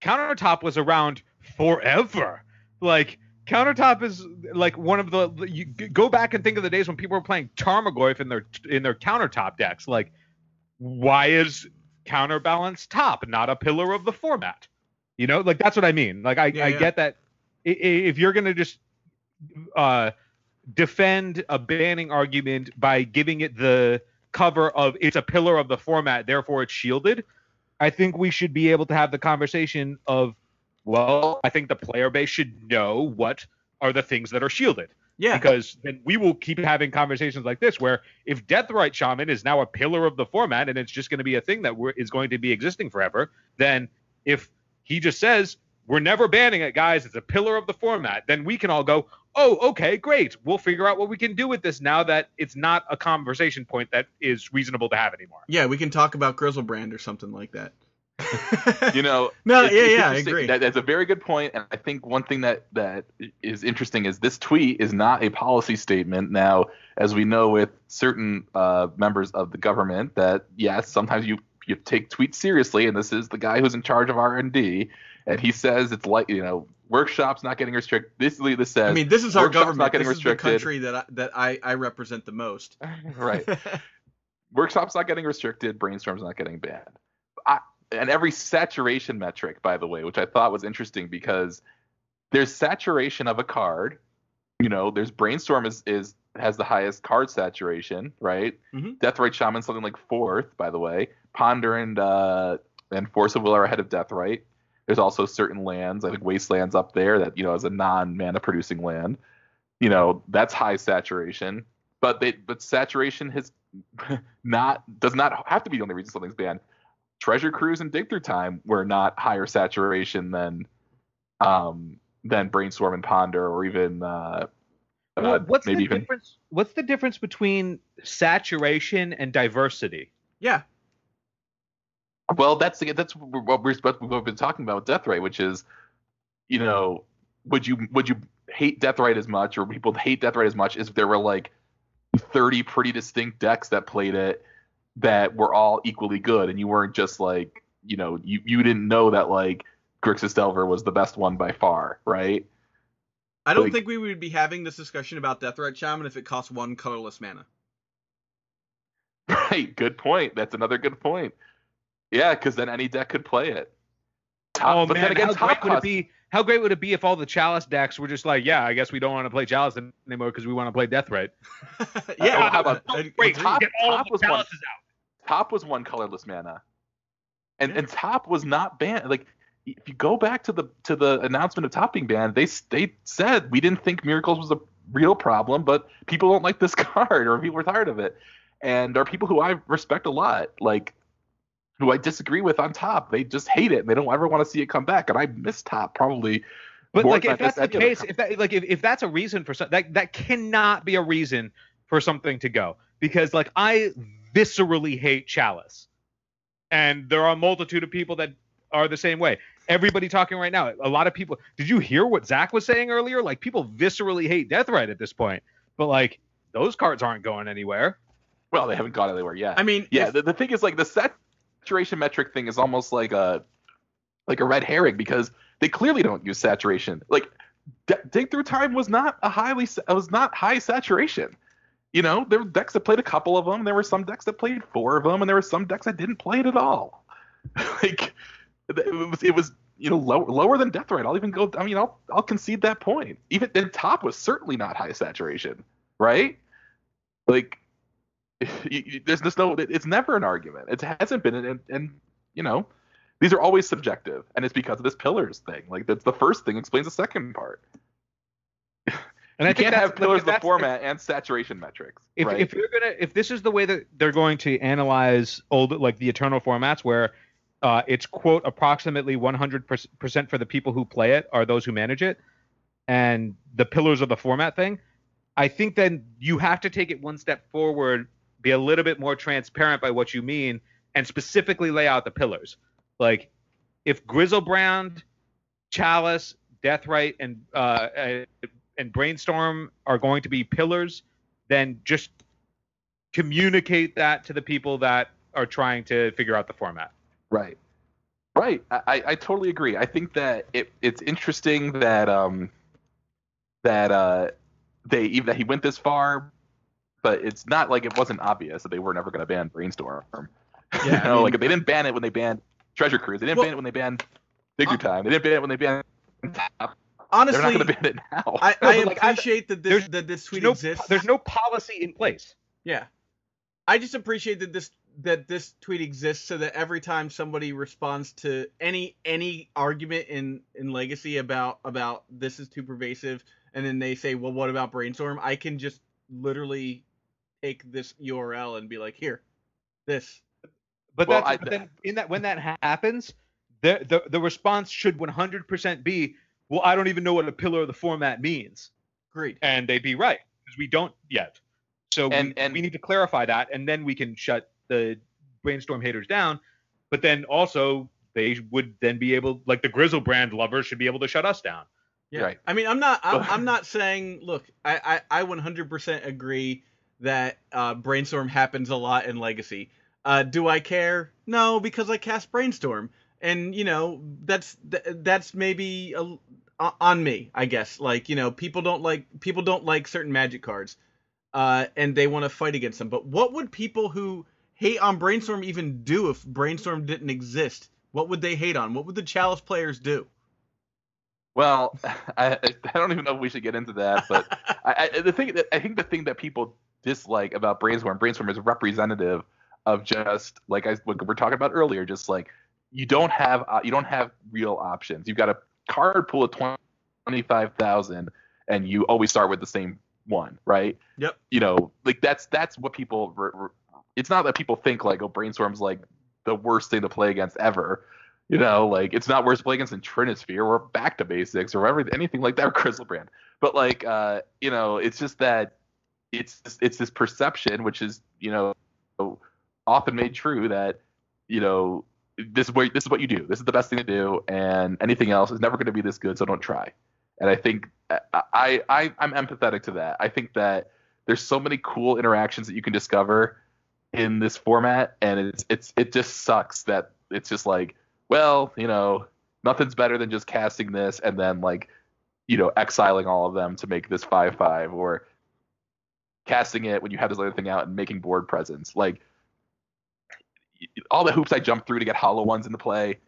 countertop was around forever. Like countertop is like one of the you go back and think of the days when people were playing Tarmogoyf in their in their countertop decks. Like why is counterbalance top not a pillar of the format? You know, like that's what I mean. Like I Yeah, I yeah. get that if you're gonna just uh defend a banning argument by giving it the cover of it's a pillar of the format, therefore it's shielded. I think we should be able to have the conversation of, well, I think the player base should know what are the things that are shielded. Yeah. Because then we will keep having conversations like this, where if Deathrite Shaman is now a pillar of the format and it's just going to be a thing that we're, is going to be existing forever, then if he just says we're never banning it, guys, it's a pillar of the format, then we can all go, oh, okay, great, we'll figure out what we can do with this now that it's not a conversation point that is reasonable to have anymore. Yeah, we can talk about Griselbrand or something like that. You know, No, it's- yeah, it's yeah, I agree. That, that's a very good point. point, and I think one thing that that is interesting is this tweet is not a policy statement. Now, as we know with certain uh, members of the government, that yes, sometimes you you take tweets seriously, and this is the guy who's in charge of R and D, and he says it's like you know workshops not getting restricted. This this says I mean, this is our government. not getting This is the country that I, that I, I represent the most. right. workshops not getting restricted, brainstorms not getting banned. I, and every saturation metric, by the way, which I thought was interesting because there's saturation of a card. You know, there's brainstorm is, is has the highest card saturation, right? Mhm. Deathrite Shaman something like fourth, by the way. Ponder and uh, and Force of Will are ahead of Deathrite. There's also certain lands, I think Wasteland's up there that you know is a non mana producing land. You know, that's high saturation. But they but saturation has not does not have to be the only reason something's banned. Treasure Cruise and Dig Through Time were not higher saturation than um than Brainstorm and Ponder or even uh, Well, uh, what's maybe the even difference? What's the difference between saturation and diversity? yeah. Well, that's that's what we're what we've been talking about with Deathrite, which is, you know, would you would you hate Deathrite as much, or people hate Death Deathrite as much, if there were like thirty pretty distinct decks that played it that were all equally good, and you weren't just like, you know, you you didn't know that like Grixis Delver was the best one by far, right? I don't Like- think we would be having this discussion about Death Deathrite Shaman if it cost one colorless mana. Right. Good point. That's another good point. Yeah, because then any deck could play it. Top, oh but man, then again, how top great would it be? How great would it be if all the Chalice decks were just like, yeah, I guess we don't want to play Chalice anymore because we want to play Death Deathrite. yeah. oh, how about- I- I Wait, top- Get all top the was one- out. top was one colorless mana, and Yeah. and top was not banned. Like if you go back to the to the announcement of top being banned, they they said we didn't think miracles was a real problem, but people don't like this card or people are tired of it, and are people who I respect a lot, like who I disagree with on top. They just hate it and they don't ever want to see it come back. And I miss top probably. But like, if that's the case, if that like if, if that's a reason for some, that that cannot be a reason for something to go because like I viscerally hate Chalice, and there are a multitude of people that are the same way. Everybody talking right now, a lot of people. Did you hear what Zach was saying earlier? Like people viscerally hate Deathrite at this point, but like those cards aren't going anywhere. well, they haven't gone anywhere yet. I mean, yeah if- the, the thing is like the saturation metric thing is almost like a like a red herring because they clearly don't use saturation. Like D- dig through time was not a highly it was not high saturation. You know there were decks that played a couple of them there were some decks that played four of them and there were some decks that didn't play it at all. Like it was it was you know low, lower than deathrite i'll even go i mean i'll i'll concede that point. Even then top was certainly not high saturation right? Like you- you- there's just no it's never an argument. It hasn't been and, and you know these are always subjective and it's because of this pillars thing. Like that's the first thing explains the second part. And I you think can't have pillars of the format and saturation metrics if right? if you're gonna if this is the way that they're going to analyze old like the eternal formats where uh, it's quote approximately 100% for the people who play it are those who manage it and the pillars of the format thing i think then you have to take it one step forward be a little bit more transparent by what you mean and specifically lay out the pillars like if griselbrand chalice deathrite and uh, and brainstorm are going to be pillars then just communicate that to the people that are trying to figure out the format. Right. Right. I, I- I totally agree. I think that it, it's interesting that um that uh they even that he went this far, but it's not like it wasn't obvious that they were never going to ban Brainstorm. Yeah, you I mean- like they didn't ban it when they banned Treasure Cruise. They didn't Well- ban it when they banned Figure Uh, Time. They didn't ban it when they banned Top. honestly, They're not going to ban it now. I, I like, I- appreciate that this that this tweet no, exists. there's no policy in place. Yeah. I just appreciate that this that this tweet exists so that every time somebody responds to any any argument in in Legacy about about this is too pervasive, and then they say, well, what about Brainstorm? I can just literally take this URL and be like, here, this. But Well, that's I- but then in that when that happens, the, the the response should 100% be, well, I don't even know what a pillar of the format means, Great. and they'd be right because we don't yet. So And- we, and- we need to clarify that, and then we can shut the brainstorm haters down. But then also they would then be able, like the Griselbrand lovers, should be able to shut us down. Yeah. Right. I mean, I'm not. I'm, I'm not saying. Look, I, I I 100% agree that uh, brainstorm happens a lot in Legacy. Uh, do I care? No, because I cast brainstorm, and you know that's th- that's maybe a, on me, I guess. Like you know, people don't like people don't like certain Magic cards, uh, and they want to fight against them. But what would people who hate on brainstorm even do if brainstorm didn't exist? What would they hate on? What would the Chalice players do? Well, I, I don't even know if we should get into that, but I, I, the thing that I think the thing that people dislike about brainstorm, brainstorm is representative of just like I what we were talking about earlier, just like you don't have uh, you don't have real options. You've got a card pool of twenty five thousand, and you always start with the same one, right? Yep. You know, like that's that's what people. Re- re- it's not that people think like oh brainstorm's like the worst thing to play against ever. You know, like it's not worse to play against than Trinisphere or back to basics or whatever, anything like that, or Griselbrand. But like, uh, you know, it's just that it's it's this perception, which is you know often made true that you know this is what this is what you do. This is the best thing to do, and anything else is never going to be this good. So don't try. And I think I I I'm empathetic to that. I think that there's so many cool interactions that you can discover in this format, and it's it's it just sucks that it's just like well, you know, nothing's better than just casting this and then like, you know, exiling all of them to make this five five or casting it when you have this other thing out and making board presence. Like all the hoops I jumped through to get hollow ones into play,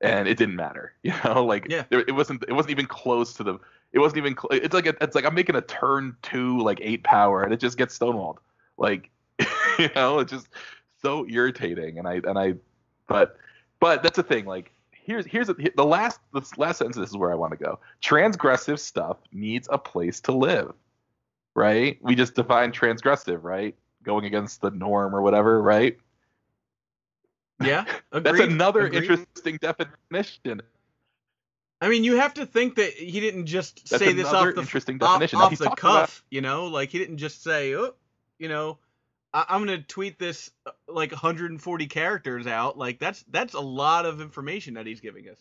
and it didn't matter. You know, like Yeah. there, it wasn't it wasn't even close to the. It wasn't even. Cl- it's like a, it's like I'm making a turn two like eight power and it just gets stonewalled. Like, you know, it's just so irritating. And I and I, but but that's the thing. Like here's here's a, the last the last sentence. This is where I want to go. Transgressive stuff needs a place to live, right? We just define transgressive, right? Going against the norm or whatever, right? Yeah, That's another agreed. interesting definition. I mean, you have to think that he didn't just That's say this off the interesting off, definition. Off the cuff, you know, like he didn't just say, "Oh, you know, I- I'm gonna tweet this uh, like 140 characters out." Like that's that's a lot of information that he's giving us.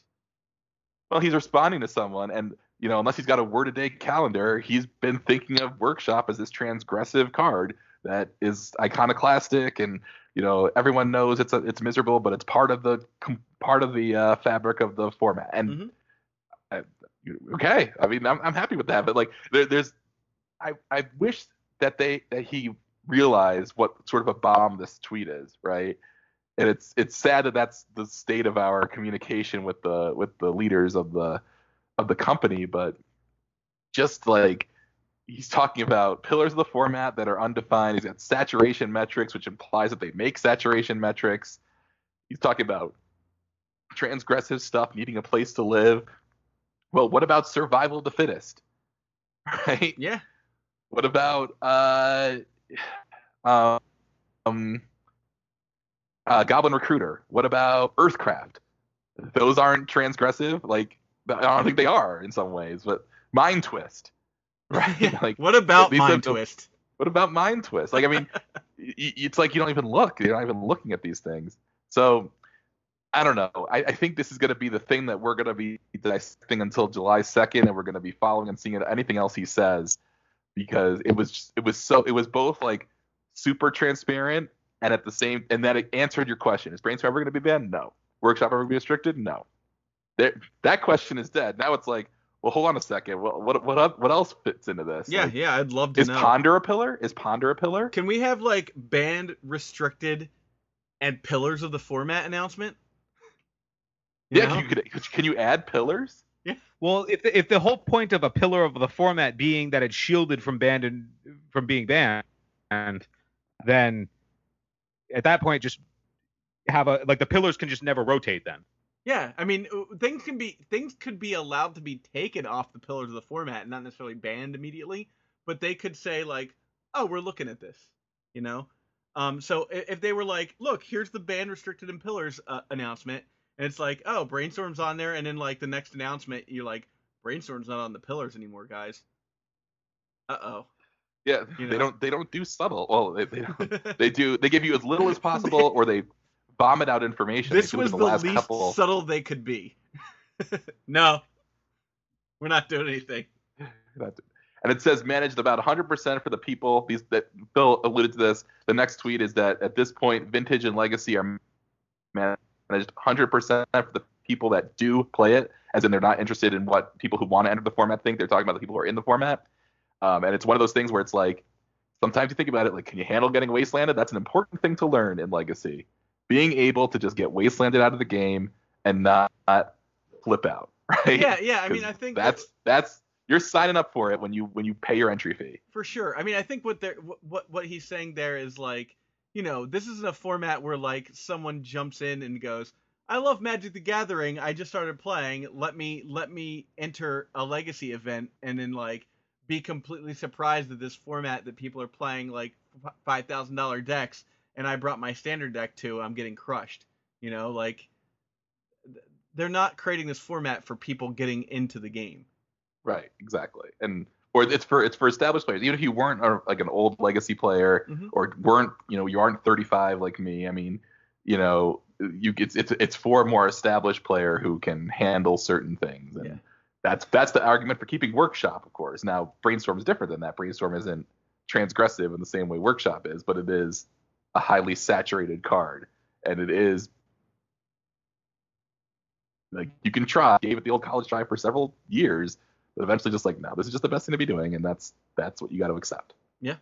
Well, he's responding to someone, and you know, unless he's got a word a day calendar, he's been thinking of Workshop as this transgressive card that is iconoclastic, and you know, everyone knows it's a, it's miserable, but it's part of the com- part of the uh, fabric of the format. And Mhm. I, okay, I mean, I'm I'm happy with that, but like, there, there's, I I wish that they that he realized what sort of a bomb this tweet is, right? and it's it's sad that that's the state of our communication with the with the leaders of the of the company but just like he's talking about pillars of the format that are undefined he's got saturation metrics which implies that they make saturation metrics he's talking about transgressive stuff needing a place to live well what about survival of the fittest right Yeah, what about uh um uh, Goblin Recruiter? What about Earthcraft? Those aren't transgressive. Like I don't think they are in some ways, but Mind Twist, right? Like what about Mind Twist? what about Mind Twist? Like I mean, it's like you don't even look. You're not even looking at these things. So I don't know. I, I think this is going to be the thing that we're going to be dissecting until July 2nd, and we're going to be following and seeing it- anything else he says because it was just, it was so it was both like super transparent and at the same and that it answered your question. Is Brainstorm ever going to be banned? No. Workshop ever going to be restricted? No. There, that question is dead. Now it's like, well, hold on a second. What what what el- what else fits into this? Yeah, Like, yeah, I'd love to is know. Ponder a pillar? Is Ponder a pillar? Can we have like banned, restricted, and pillars of the format announcement? You yeah, know? you could, can you add pillars? Yeah. Well, if the, if the whole point of a pillar of the format being that it's shielded from banned and from being banned, and then at that point just have a like the pillars can just never rotate then. Yeah, I mean things can be things could be allowed to be taken off the pillars of the format and not necessarily banned immediately, but they could say like, "Oh, we're looking at this," you know. Um, so if they were like, "Look, here's the ban restricted in pillars uh, announcement," and it's like, "Oh, brainstorm's on there," and then like the next announcement, you're like, "Brainstorm's not on the pillars anymore, guys." Uh oh. Yeah, You they don't they don't do subtle. Well, they they, they do they give you as little as possible, or they vomit out information. this If you look was the, last least couple. subtle they could be. no, we're not doing anything. and it says managed about 100% for the people. These that Phil alluded to this. The next tweet is that at this point, vintage and legacy are managed 100% for the people that do play it, as in they're not interested in what people who want to enter the format think. They're talking about the people who are in the format. Um, and it's one of those things where it's like sometimes you think about it like, can you handle getting wastelanded? That's an important thing to learn in legacy. Being able to just get wastelanded out of the game and not flip out, right? Yeah, yeah. I mean, I think that's that's you're signing up for it when you when you pay your entry fee. for sure. I mean, I think what they're what- what he's saying there is like, you know, this isn't a format where like someone jumps in and goes, "I love Magic the Gathering. I just started playing. Let me let me enter a legacy event and then like be completely surprised at this format that people are playing like five thousand dollar decks, and I brought my standard deck to. I'm getting crushed. You know, like they're not creating this format for people getting into the game. Right, exactly. And or it's for it's for established players. Even if you weren't a, like an old legacy player Mhm. or weren't, you know, you aren't 35 like me. I mean, you know, you it's it's it's for a more established player who can handle certain things. And Yeah. that's that's the argument for keeping workshop, of course. Now, brainstorm is different than that. Brainstorm isn't transgressive in the same way workshop is, but it is a highly saturated card. And it is like you can try gave it the old college try for several years but eventually just like no this is just the best thing to be doing and that's that's what you got to accept Yeah.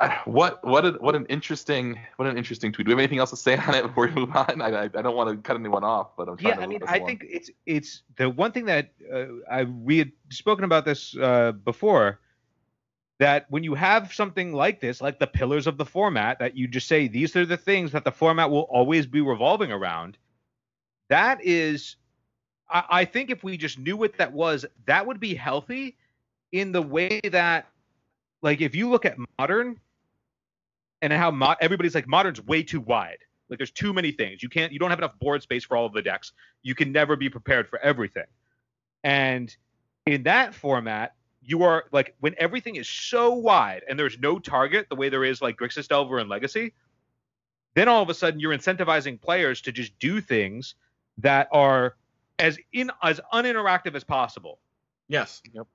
What what a, what an interesting what an interesting tweet do we have anything else to say on it before we move on i i, I don't want to cut anyone off but i'm trying Yeah, to I mean, I along. think it's it's the one thing that uh, I we had spoken about this uh, before. That when you have something like this, like the pillars of the format, that you just say these are the things that the format will always be revolving around. That is, I, I think if we just knew what that was, that would be healthy in the way that, like, if you look at modern and how mo- everybody's like modern's way too wide. Like there's too many things. You can't you don't have enough board space for all of the decks. You can never be prepared for everything. And in that format, you are like when everything is so wide and there's no target the way there is like Grixis Delver and Legacy, then all of a sudden you're incentivizing players to just do things that are as in as uninteractive as possible. Yes. Yep.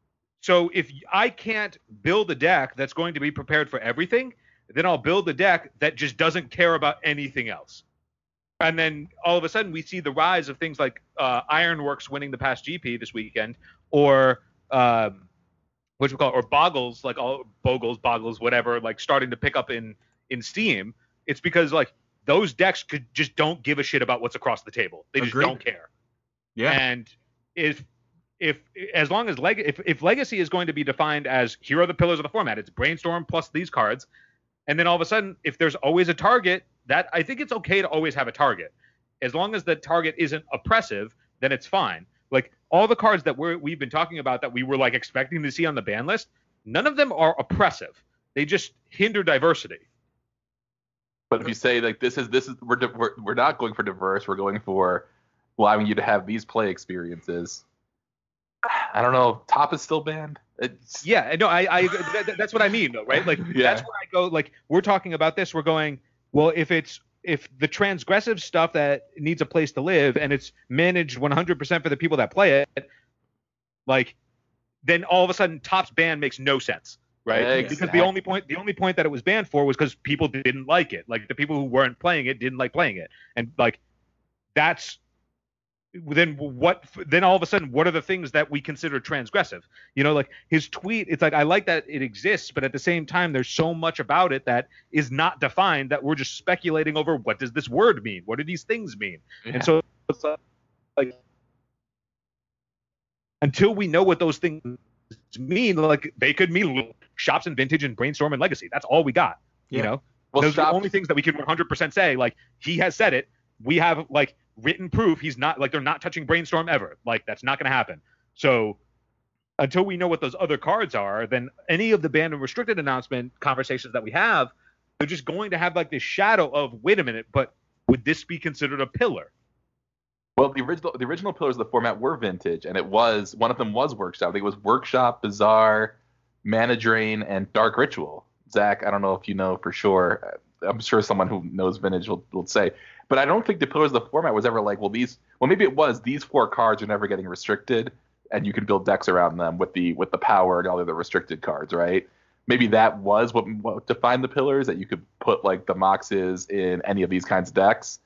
So if I can't build a deck that's going to be prepared for everything, then I'll build a deck that just doesn't care about anything else. And then all of a sudden we see the rise of things like uh, Ironworks winning the past GP this weekend, or um, what we call or Boggles, like all Bogles, Boggles, whatever, like starting to pick up in in Steam. It's because like those decks could just don't give a shit about what's across the table. They just Agreed. don't care. Yeah. And if if as long as leg if, if legacy is going to be defined as here are the pillars of the format, it's brainstorm plus these cards, and then all of a sudden, if there's always a target, that I think it's okay to always have a target. As long as the target isn't oppressive, then it's fine. Like all the cards that we're we've been talking about that we were like expecting to see on the ban list, none of them are oppressive. They just hinder diversity. but if you say like this is this is we're we're, we're not going for diverse we're going for allowing you to have these play experiences i don't know top is still banned it's Yeah, no, I, I that, that's what I mean, though, right? Like Yeah. that's where I go. Like we're talking about this, we're going. Well, if it's if the transgressive stuff that needs a place to live and it's managed 100% for the people that play it, like then all of a sudden Top's ban makes no sense, right? Because the only point the only point that it was banned for was because people didn't like it. Like the people who weren't playing it didn't like playing it, and like that's then what then all of a sudden what are the things that we consider transgressive? You know like his tweet it's like i like that it exists but at the same time there's so much about it that is not defined that we're just speculating over what does this word mean? What do these things mean? Yeah. and so it's like until we know what those things mean like they could mean shops and vintage and brainstorm and legacy. That's all we got Yeah. you know? Well those are the only things that we can 100% say like he has said it. We have like written proof he's not like they're not touching brainstorm ever. Like that's not going to happen. So until we know what those other cards are, then any of the banned and restricted announcement conversations that we have, they're just going to have like this shadow of wait a minute, but would this be considered a pillar? Well, the original the original pillars of the format were vintage, and it was one of them was workshop. I think it was workshop, bazaar, mana drain, and dark ritual. Zach, I don't know if you know for sure. I'm sure someone who knows vintage will, will say, but I don't think the pillars of the format was ever like, well, these. Well, maybe it was. These four cards are never getting restricted, and you can build decks around them with the with the power and all the other restricted cards, right? Maybe that was what, what defined the pillars that you could put like the moxes in any of these kinds of decks.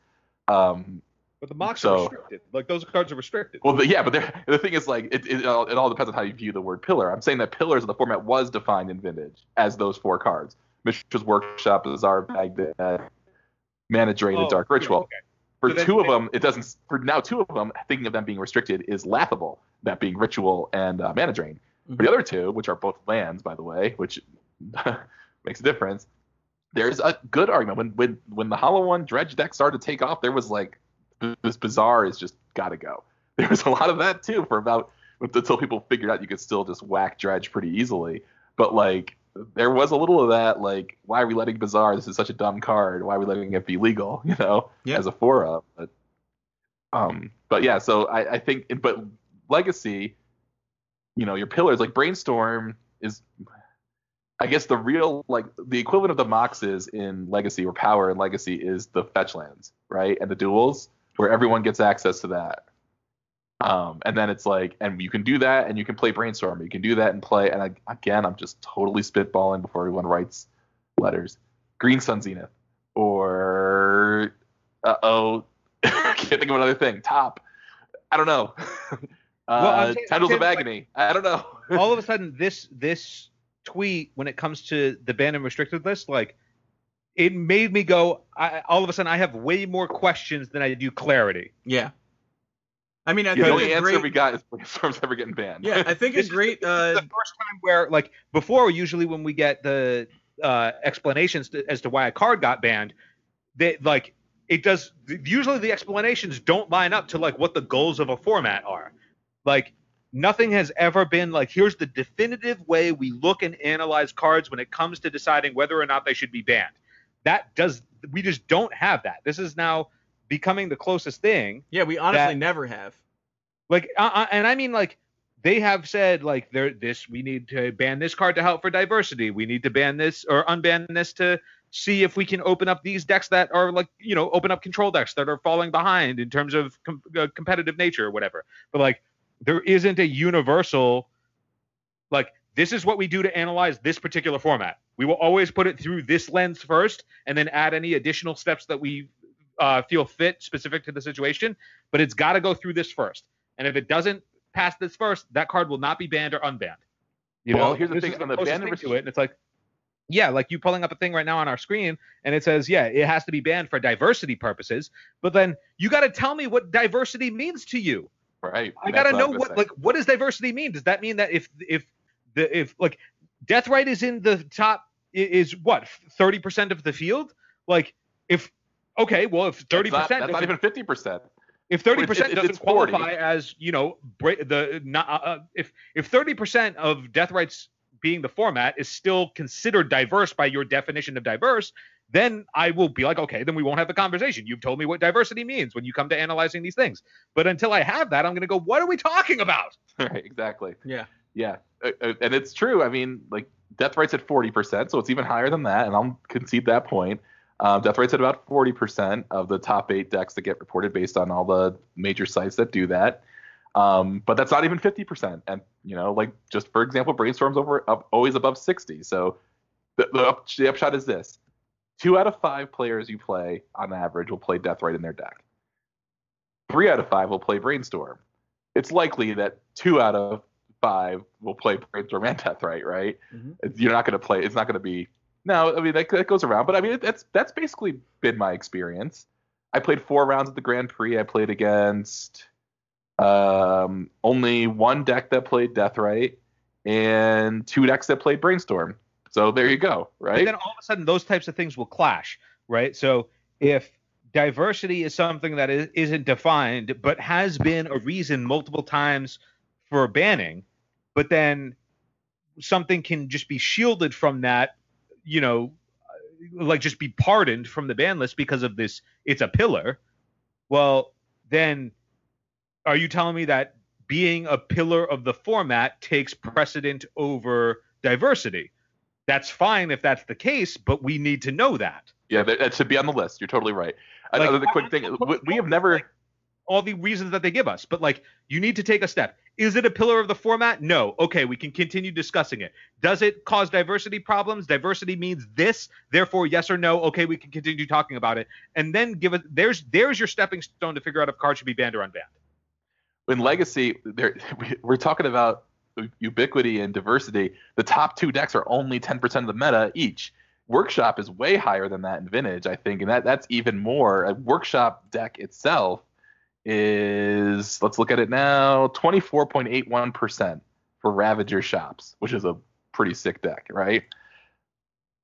Um, But the mocks So- are restricted. Like those cards are restricted. Well, the, yeah, but the thing is, like, it, it, all, it all depends on how you view the word pillar. I'm saying that pillars of the format was defined in Vintage as those four cards: Mishra's Workshop, Bazaar, Baghdad, Mana Drain, and Oh, Dark Ritual. okay. For So two of them, it doesn't. For now, two of them, thinking of them being restricted is laughable. That being Ritual and uh, Mana Drain. For the other two, which are both lands, by the way, which makes a difference. There's a good argument when when when the Hollow One Dredge deck started to take off. There was like this Bazaar is just got to go. There was a lot of that too for about until people figured out you could still just whack Dredge pretty easily. But like there was a little of that. Like why are we letting Bazaar? This is such a dumb card. Why are we letting it be legal? You know, Yeah. as a four up. But um, but yeah. So I I think but Legacy, you know, your pillars like Brainstorm is I guess the real like the equivalent of the moxes in Legacy or Power in Legacy is the fetch lands, right? And the duels where everyone gets access to that. Um, and then it's like, and you can do that, and you can play brainstorm. You can do that and play. And I, again, I'm just totally spitballing before everyone writes letters. Green Sun Zenith, or uh oh, can't think of another thing. Top, I don't know. I'm uh, saying- I'm Tendrils of saying, like- Agony, I don't know. all of a sudden this this tweet when it comes to the banned and restricted list like it made me go I, all of a sudden i have way more questions than i do clarity Yeah. I mean, I Yeah, the only answer great. we got is brainstorm's ever getting banned. yeah, I think it's great. Uh, the first time where like before usually when we get the uh explanations to, as to why a card got banned that like it does usually the explanations don't line up to like what the goals of a format are like nothing has ever been like here's the definitive way we look and analyze cards when it comes to deciding whether or not they should be banned that does we just don't have that this is now becoming the closest thing yeah, we honestly that- never have. like, uh, uh, and I mean, like, they have said, like, there, this, we need to ban this card to help for diversity. We need to ban this or unban this to see if we can open up these decks that are, like, you know, open up control decks that are falling behind in terms of com- uh, competitive nature or whatever. But, like, there isn't a universal, like, this is what we do to analyze this particular format. We will always put it through this lens first and then add any additional steps that we uh, feel fit specific to the situation. But it's got to go through this first. And if it doesn't pass this first, that card will not be banned or unbanned. You Well, know, here's the This thing, on the ban thing to it, and it's like, yeah, like you pulling up a thing right now on our screen, and it says, yeah, it has to be banned for diversity purposes. But then you got to tell me what diversity means to you. right. I got to know what like what does diversity mean? Does that mean that if if the if like Deathrite is in the top is what thirty percent of the field? Like if okay, well if thirty That's not- percent That's not even fifty percent. if thirty percent it's- doesn't it's 40. qualify as you know bra- the not, uh, uh, if if thirty percent of death rights being the format is still considered diverse by your definition of diverse, then I will be like, okay, then we won't have the conversation. You've told me what diversity means when you come to analyzing these things. But until I have that, I'm going to go, what are we talking about? right. Exactly. Yeah. Yeah, uh, uh, and it's true. I mean, like Deathrite's at forty percent, so it's even higher than that, and I'll concede that point. Um, Deathrite's at about forty percent of the top eight decks that get reported based on all the major sites that do that. Um, but that's not even fifty percent, and you know, like just for example, brainstorms over up, always above sixty. So the, the, up, the upshot is this: two out of five players you play on average will play Deathrite in their deck. Three out of five will play brainstorm. It's likely that two out of five will play brainstorm and Deathrite right Mhm. You're not going to play it's not going to be no i mean that, that goes around but i mean that's that's basically been my experience i played four rounds at the grand prix i played against um only one deck that played Deathrite and two decks that played brainstorm so there you go right? And then all of a sudden, those types of things will clash, right? So if diversity is something that is, isn't defined, but has been a reason multiple times for banning. But then something can just be shielded from that, you know, like just be pardoned from the ban list because of this. It's a pillar. Well, then are you telling me that being a pillar of the format takes precedent over diversity? That's fine if that's the case, but we need to know that. Yeah, that, that should be on the list. You're totally right. Like, Another quick thing: we, we have never. all the reasons that they give us, but like you need to take a step. Is it a pillar of the format? No. Okay, we can continue discussing it. Does it cause diversity problems? Diversity means this, therefore yes or no. Okay, we can continue talking about it, and then give it. There's there's your stepping stone to figure out if cards should be banned or unbanned. in legacy there we- we're talking about ubiquity and diversity the top two decks are only 10% of the meta each workshop is way higher than that in vintage i think and that that's even more a workshop deck itself is let's look at it now 24.81% for ravager shops which is a pretty sick deck right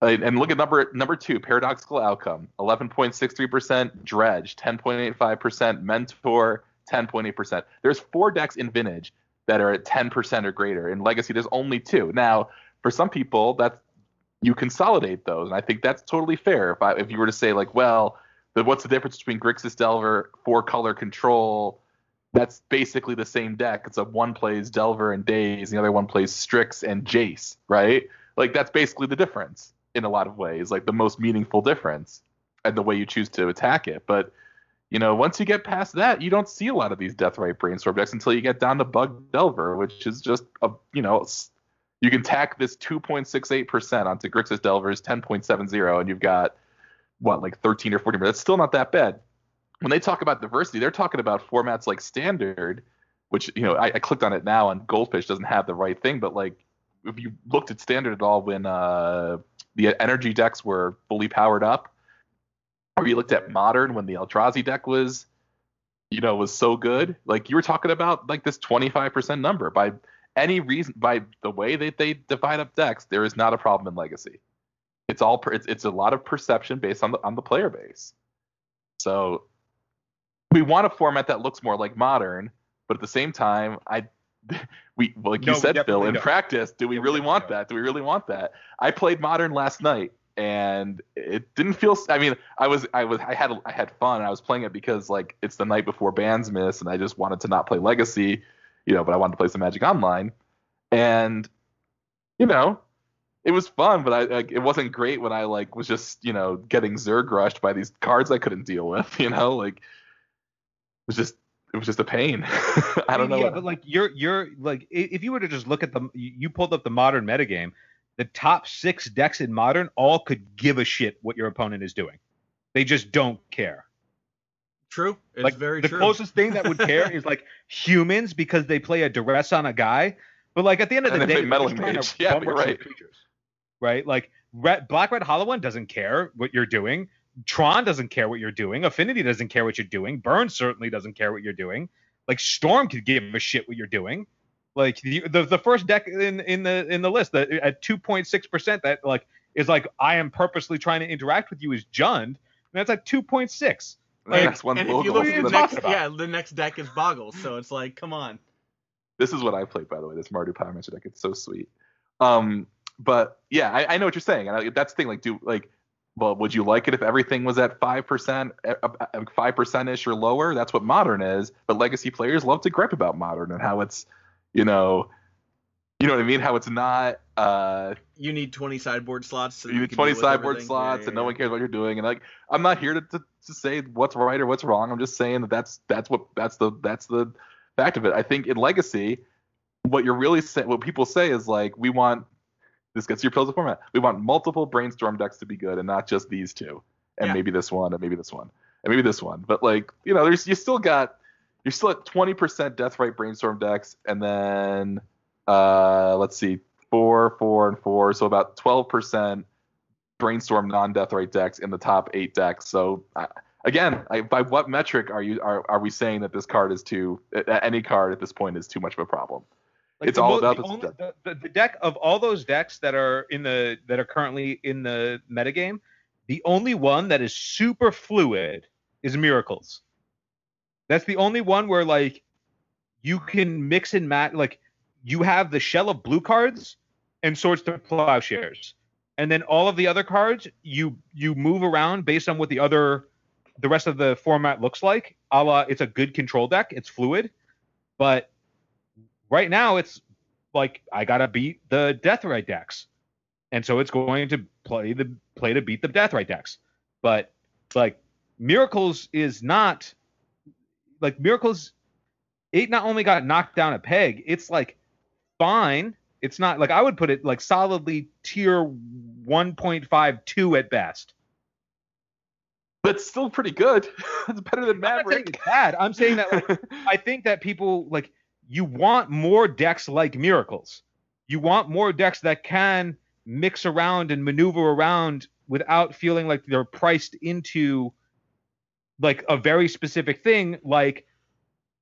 and look at number number two, paradoxical outcome, 11.63%, dredge, 10.85%, mentor, 10.8%. There's four decks in vintage that are at 10% or greater. In legacy, there's only two. Now, for some people, that's you consolidate those, and I think that's totally fair. If I, if you were to say like, well, what's the difference between Grixis Delver, four color control? That's basically the same deck. It's a one plays Delver and Daze, the other one plays Strix and Jace, right? Like that's basically the difference in a lot of ways, like the most meaningful difference, and the way you choose to attack it. But you know, once you get past that, you don't see a lot of these death Deathrite Brainstorm decks until you get down to Bug Delver, which is just a you know, you can tack this 2.68% onto Grixis Delver's 10.70, and you've got what like 13 or 14. But that's still not that bad. When they talk about diversity, they're talking about formats like Standard, which you know I, I clicked on it now, and Goldfish doesn't have the right thing, but like if you looked at Standard at all when uh, the energy decks were fully powered up, or you looked at Modern when the Eldrazi deck was, you know, was so good, like you were talking about like this 25% number by any reason by the way that they divide up decks, there is not a problem in Legacy. It's all per, it's, it's a lot of perception based on the on the player base. So we want a format that looks more like modern, but at the same time, I we like No, you said, Phil, in don't. practice, do we really want don't. that? Do we really want that? I played modern last night and it didn't feel I mean, I was I was I had I had fun. I was playing it because like it's the night before bands miss and I just wanted to not play legacy, you know, but I wanted to play some Magic Online. And you know, it was fun, but I like it wasn't great when I like was just, you know, getting Zerg rushed by these cards I couldn't deal with, you know, like it was just it was just a pain. I don't know. Yeah, but like you're you're like if you were to just look at the you you pulled up the modern metagame, the top six decks in modern all could give a shit what your opponent is doing. They just don't care. True. It's like very the true. closest thing that would care is like humans because they play a duress on a guy. But like at the end of the they day, play they're Meddling just trying Mage. to Yeah, you're right. creatures. Right? Like red, Black Red Hollow One doesn't care what you're doing. Tron doesn't care what you're doing. Affinity doesn't care what you're doing. Burn certainly doesn't care what you're doing. Like Storm could give a shit what you're doing. Like the the, the first deck in in the in the list that at 2.6 percent that like is like I am purposely trying to interact with you is Jund. And that's at 2.6. the and, next one and if you look at the the next- next, about? yeah, the next deck is Boggle. So it's like, come on. This is what I played, by the way. This Mardu Pyromancer deck. It's so sweet. Um, but yeah, I, I know what you're saying, and I, that's the thing. Like, do like, well, would you like it if everything was at five percent, uh, uh, uh, five percent ish or lower? That's what modern is. But legacy players love to gripe about modern and how it's, you know, you know what I mean? How it's not. Uh, You need 20 sideboard slots. So you need 20 sideboard everything. slots, Yeah, and no yeah, one cares what you're doing. And like, I'm not here to, to, to say what's right or what's wrong. I'm just saying that that's that's what that's the that's the fact of it. I think in Legacy, what you're really saying, what people say is like, we want this gets your pills of format. We want multiple brainstorm decks to be good, and not just these two, and Yeah. maybe this one, and maybe this one, and maybe this one. But like, you know, there's you still got you're still at 20% Deathrite brainstorm decks, and then uh, let's see, four, four, and four, so about 12% brainstorm non-Deathrite decks in the top eight decks. So uh, again, I, by what metric are you are, are we saying that this card is too uh, any card at this point is too much of a problem? Like It's the all about the, the only- the, the, the deck of all those decks that are in the that are currently in the metagame. The only one that is super fluid is Miracles. That's the only one where like you can mix and match. Like you have the shell of blue cards and swords to plowshares, and then all of the other cards you you move around based on what the other the rest of the format looks like. A la, it's a good control deck. It's fluid, but right now it's like I gotta beat the Deathrite decks, and so it's going to play the play to beat the Deathrite decks. But like Miracles is not like Miracles. It not only got knocked down a peg, it's like fine. It's not like I would put it like solidly tier 1.52 at best. But still pretty good. it's better than I'm not saying Maverick. it's bad. I'm saying that like, I think that people like you want more decks like Miracles. You want more decks that can mix around and maneuver around without feeling like they're priced into like a very specific thing. Like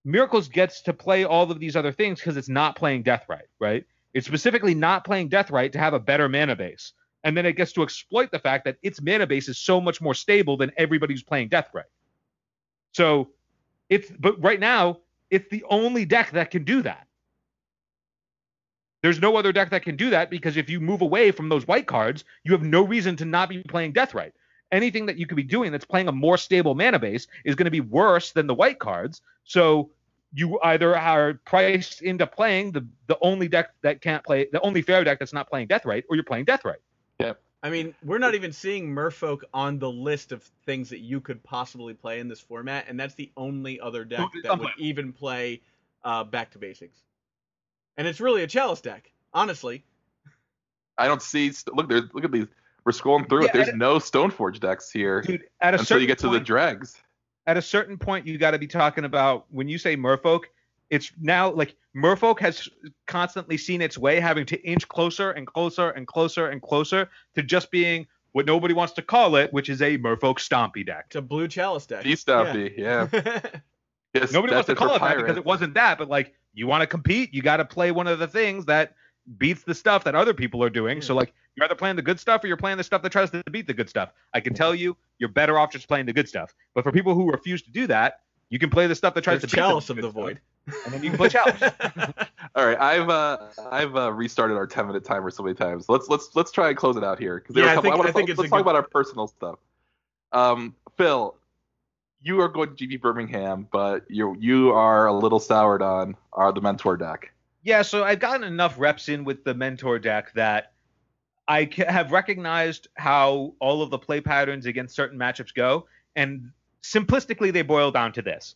Miracles gets to play all of these other things because it's not playing Deathrite, right? right It's specifically not playing Deathrite to have a better mana base. And then it gets to exploit the fact that its mana base is so much more stable than everybody who's playing Deathrite. So it's but right now it's the only deck that can do that. There's no other deck that can do that because if you move away from those white cards, you have no reason to not be playing Deathrite. Anything that you could be doing that's playing a more stable mana base is going to be worse than the white cards. So you either are priced into playing the the only deck that can't play the only fair deck that's not playing Deathrite, or you're playing Deathrite. I mean, we're not even seeing Merfolk on the list of things that you could possibly play in this format, and that's the only other deck that would even play uh, back to basics. And it's really a chalice deck, honestly. I don't see. Look, there's look at these. We're scrolling through Yeah, it. There's and- no Stoneforge decks here Dude, at a until certain you get to the dregs. at a certain point you got to be talking about when you say merfolk it's now like merfolk has constantly seen its way having to inch closer and closer and closer and closer to just being what nobody wants to call it which is a merfolk stompy deck. It's a blue chalice deck. Beast Stumpy, yeah. Yes, nobody wants to call for it that because it wasn't that but like you want to compete you got to play one of the things that beats the stuff that other people are doing. So hmm. like you're either playing the good stuff or you're playing the stuff that tries to beat the good stuff. I can tell you you're better off just playing the good stuff. But for people who refuse to do that you can play the stuff that tries There's to beat chalice the of the void. and then you can play chalice All right, I've uh, I've uh, restarted our 10 minute timer so many times. Let's let's let's try and close it out here because Yeah, I think- wanna I think talk- it's let's talk good- about our personal stuff. Um, Phil, you are going to GP Birmingham, but you you are a little soured on our the mentor deck. Yeah, so I've gotten enough reps in with the mentor deck that I have recognized how all of the play patterns against certain matchups go, and simplistically they boil down to this: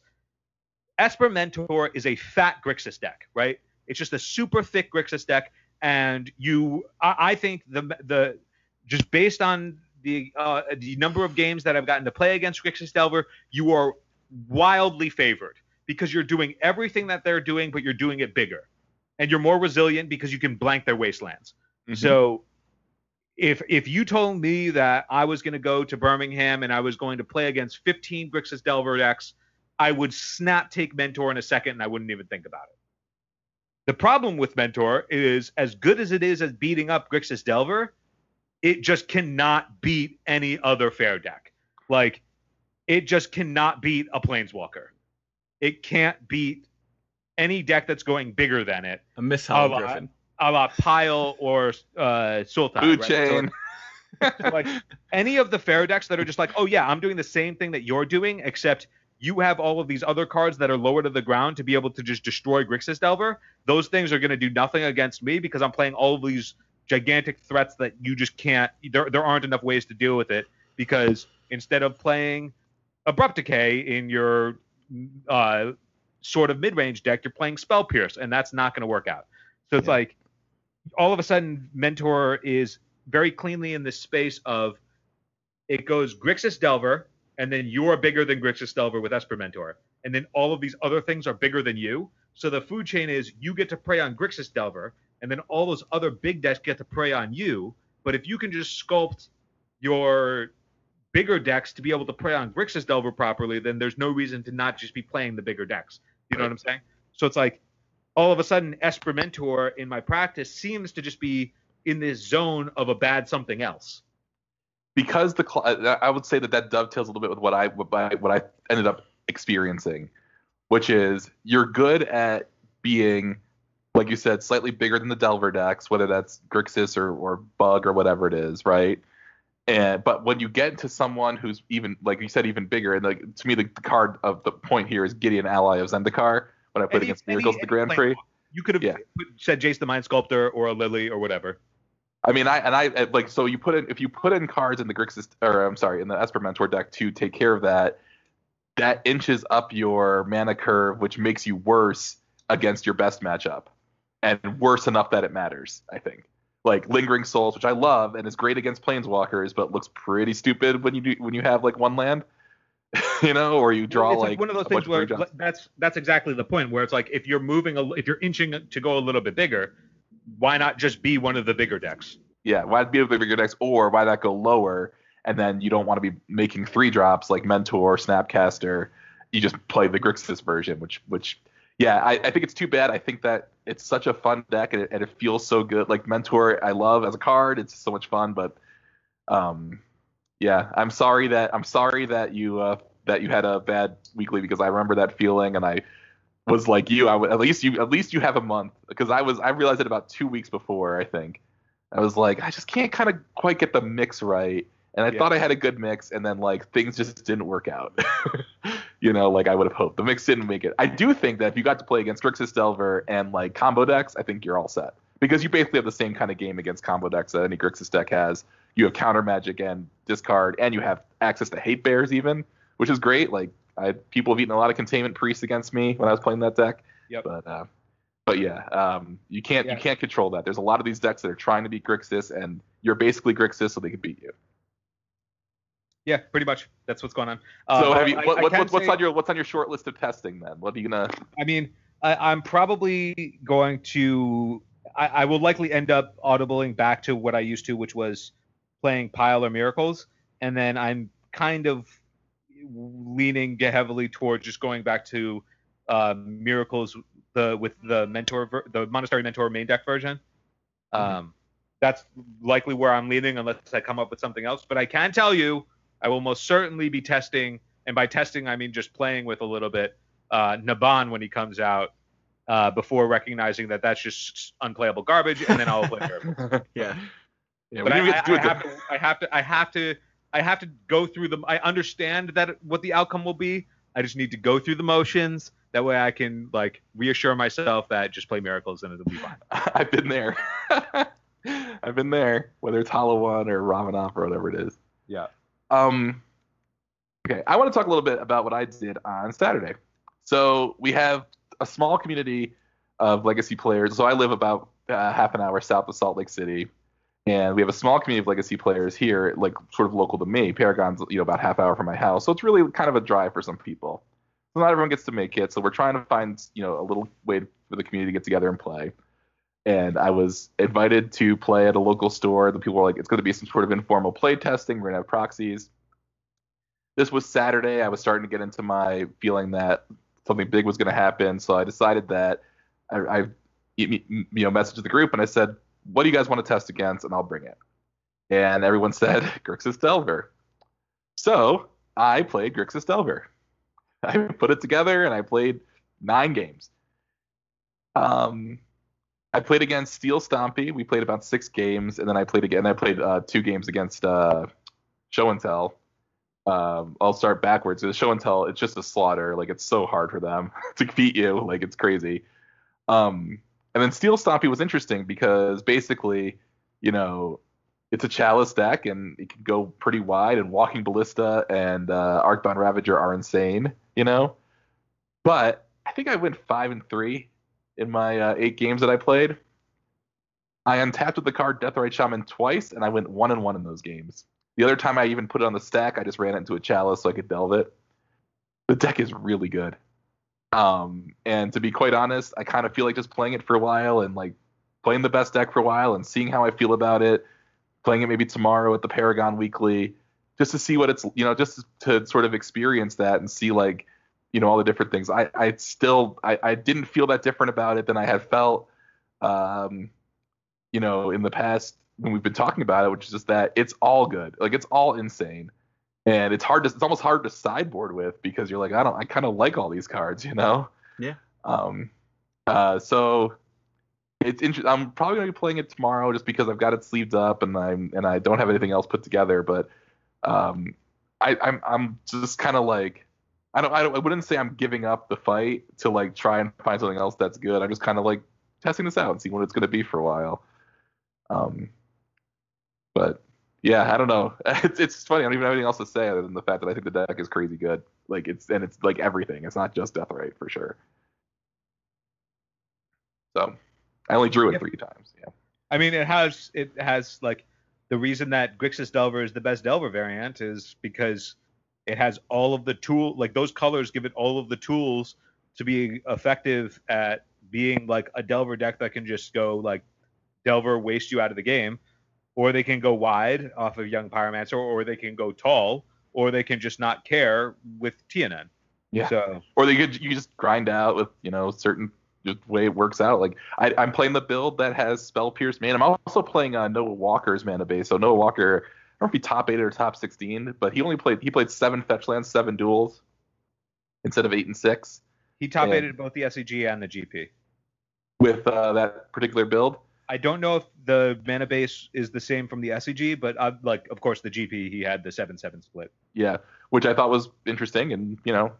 Esper Mentor is a fat Grixis deck, right? It's just a super thick Grixis deck, and you, I, I think the the just based on the uh, the number of games that I've gotten to play against Grixis Delver, you are wildly favored because you're doing everything that they're doing, but you're doing it bigger and you're more resilient because you can blank their wastelands. So if if you told me that I was going to go to Birmingham and I was going to play against 15 Grixis Delver decks, I would snap take Mentor in a second and I wouldn't even think about it. The problem with Mentor is as good as it is at beating up Grixis Delver, it just cannot beat any other fair deck. Like it just cannot beat a Planeswalker. It can't beat any deck that's going bigger than it A Miss Hollow I- uh, Griffin. A la Pile or uh, Sultai. Food right? chain. So, so, like any of the fair decks that are just like, oh yeah, I'm doing the same thing that you're doing, except you have all of these other cards that are lower to the ground to be able to just destroy Grixis Delver. Those things are going to do nothing against me because I'm playing all of these gigantic threats that you just can't. There, there aren't enough ways to deal with it because instead of playing Abrupt Decay in your uh, sort of mid-range deck, you're playing Spell Pierce, and that's not going to work out. So it's Yeah. like all of a sudden, Mentor is very cleanly in this space of it goes Grixis Delver, and then you are bigger than Grixis Delver with Esper Mentor, and then all of these other things are bigger than you. So the food chain is you get to prey on Grixis Delver, and then all those other big decks get to prey on you. But if you can just sculpt your bigger decks to be able to prey on Grixis Delver properly, then there's no reason to not just be playing the bigger decks. You know what I'm saying? So it's like all of a sudden Esper Mentor in my practice seems to just be in this zone of a bad something else. because the I would say that that dovetails a little bit with what I what I, ended up experiencing, which is you're good at being like you said slightly bigger than the Delver decks, whether that's Grixis or or Bug or whatever it is, right? And but when you get to someone who's even like you said even bigger, and like to me the card of the point here is Gideon Ally of Zendikar when I played Any- against Miracles at the Grand Prix. You could have Yeah. said Jace the Mind Sculptor or a Lily or whatever. I mean, I and I I- like so you put in if you put in cards in the Grixis or I'm sorry in the Esper Mentor deck to take care of that, that inches up your mana curve, which makes you worse against your best matchup, and worse enough that it matters. I think like Lingering Souls, which I love and is great against Planeswalkers, but looks pretty stupid when you do when you have like one land, you know, or you draw it's like one of those things where that's that's exactly the point where it's like if you're moving a, if you're inching to go a little bit bigger, why not just be one of the bigger decks? Yeah, why be the bigger decks, or why not go lower? And then you don't want to be making three drops like Mentor, Snapcaster. You just play the Grixis version, which, which, yeah, I, I think it's too bad. I think that it's such a fun deck and it, and it feels so good. Like Mentor, I love as a card. It's so much fun, but, um, yeah, I'm sorry that I'm sorry that you uh, that you had a bad weekly because I remember that feeling and I was like you. I w- at least you at least you have a month because I was I realized it about two weeks before I think. I was like, I just can't kind of quite get the mix right. And I Yeah. thought I had a good mix, and then like things just didn't work out. you know, like I would have hoped. The mix didn't make it. I do think that if you got to play against Grixis Delver and like combo decks, I think you're all set. Because you basically have the same kind of game against combo decks that any Grixis deck has. You have counter magic and discard, and you have access to hate bears even, which is great. Like I people have eaten a lot of containment priests against me when I was playing that deck. Yep. But uh, but yeah, um, you can't Yeah. you can't control that. There's a lot of these decks that are trying to beat Grixis, and you're basically Grixis, so they can beat you. Yeah, pretty much. That's what's going on. Uh, so have you, what, I what, can what's, what's say- on your what's on your short list of testing then? What are you gonna? I mean, I, I'm probably going to. I, I will likely end up audibling back to what I used to, which was playing Pile or Miracles, and then I'm kind of leaning heavily toward just going back to uh, Miracles the with the mentor ver- the Monastery Mentor main deck version. Um, that's likely where I'm leaning unless I come up with something else. But I can tell you, I will most certainly be testing, and by testing I mean just playing with a little bit uh, Naban when he comes out uh, before recognizing that that's just unplayable garbage, and then I'll play Miracles. Yeah. Yeah, But I, I, get to do I have to, I have to, I have to, I have to go through the. I understand that what the outcome will be. I just need to go through the motions. That way, I can like reassure myself that just play Miracles and it'll be fine. I've been there. I've been there, whether it's Hollow One or Ravenov or whatever it is. Yeah. Um. Okay, I want to talk a little bit about what I did on Saturday. So we have a small community of legacy players. So I live about uh, half an hour south of Salt Lake City, and we have a small community of legacy players here, like sort of local to me. Paragon's you know about half hour from my house, so it's really kind of a drive for some people. So not everyone gets to make it. So we're trying to find you know a little way for the community to get together and play. And I was invited to play at a local store. The people were like, it's going to be some sort of informal play testing. We're going to have proxies. This was Saturday. I was starting to get into my feeling that something big was going to happen. So I decided that I, I you know messaged the group and I said, "What do you guys want to test against?" And I'll bring it. And everyone said Grixis Delver. So I played Grixis Delver. I put it together and I played nine games. Um, I played against Steel Stompy. We played about six games, and then I played again. I played uh, two games against uh, Show and Tell. Um, I'll start backwards. The Show and Tell, it's just a slaughter. Like it's so hard for them to beat you. Like it's crazy. Um, and then Steel Stompy was interesting because basically, you know, it's a Chalice deck and it can go pretty wide. And Walking Ballista and uh, Arcbound Ravager are insane. You know, but I think I went five and three in my uh, eight games that I played. I untapped with the card Deathrite Shaman twice, and I went one and one in those games. The other time I even put it on the stack, I just ran it into a chalice so I could delve it. The deck is really good. Um, and to be quite honest, I kind of feel like just playing it for a while and like playing the best deck for a while and seeing how I feel about it. Playing it maybe tomorrow at the Paragon Weekly, just to see what it's you know just to sort of experience that and see like you know all the different things. I I still I, I didn't feel that different about it than I had felt, um, you know, in the past when we've been talking about it, which is just that it's all good. Like it's all insane. And it's hard to it's almost hard to sideboard with because you're like, I don't I kind of like all these cards, you know? Yeah. Um uh so it's interesting. I'm probably gonna be playing it tomorrow just because I've got it sleeved up and I'm and I don't have anything else put together. But um, I, I'm I'm just kind of like I don't I don't I wouldn't say I'm giving up the fight to like try and find something else that's good. I'm just kind of like testing this out and seeing what it's gonna be for a while. Um, but yeah, I don't know. It's it's funny. I don't even have anything else to say other than the fact that I think the deck is crazy good. Like it's and it's like everything. It's not just Deathrite for sure. So I only drew it Yep. three times. Yeah. I mean, it has it has like the reason that Grixis Delver is the best Delver variant is because it has all of the tool like those colors give it all of the tools to be effective at being like a Delver deck that can just go like Delver waste you out of the game, or they can go wide off of Young Pyromancer, or they can go tall, or they can just not care with TNN. Yeah. So or they could you just grind out with you know certain just way it works out. Like I, I'm playing the build that has spell pierce man. I'm also playing uh, Noah Walker's mana base. So Noah Walker, I don't know if he top eight or top sixteen, but he only played he played seven fetch lands, seven duels instead of eight and six he top Yeah. aided both the SCG and the GP. with uh, that particular build. I don't know if the mana base is the same from the SCG, but uh, like, of course, the GP he had the seven seven split. Yeah, which I thought was interesting, and you know,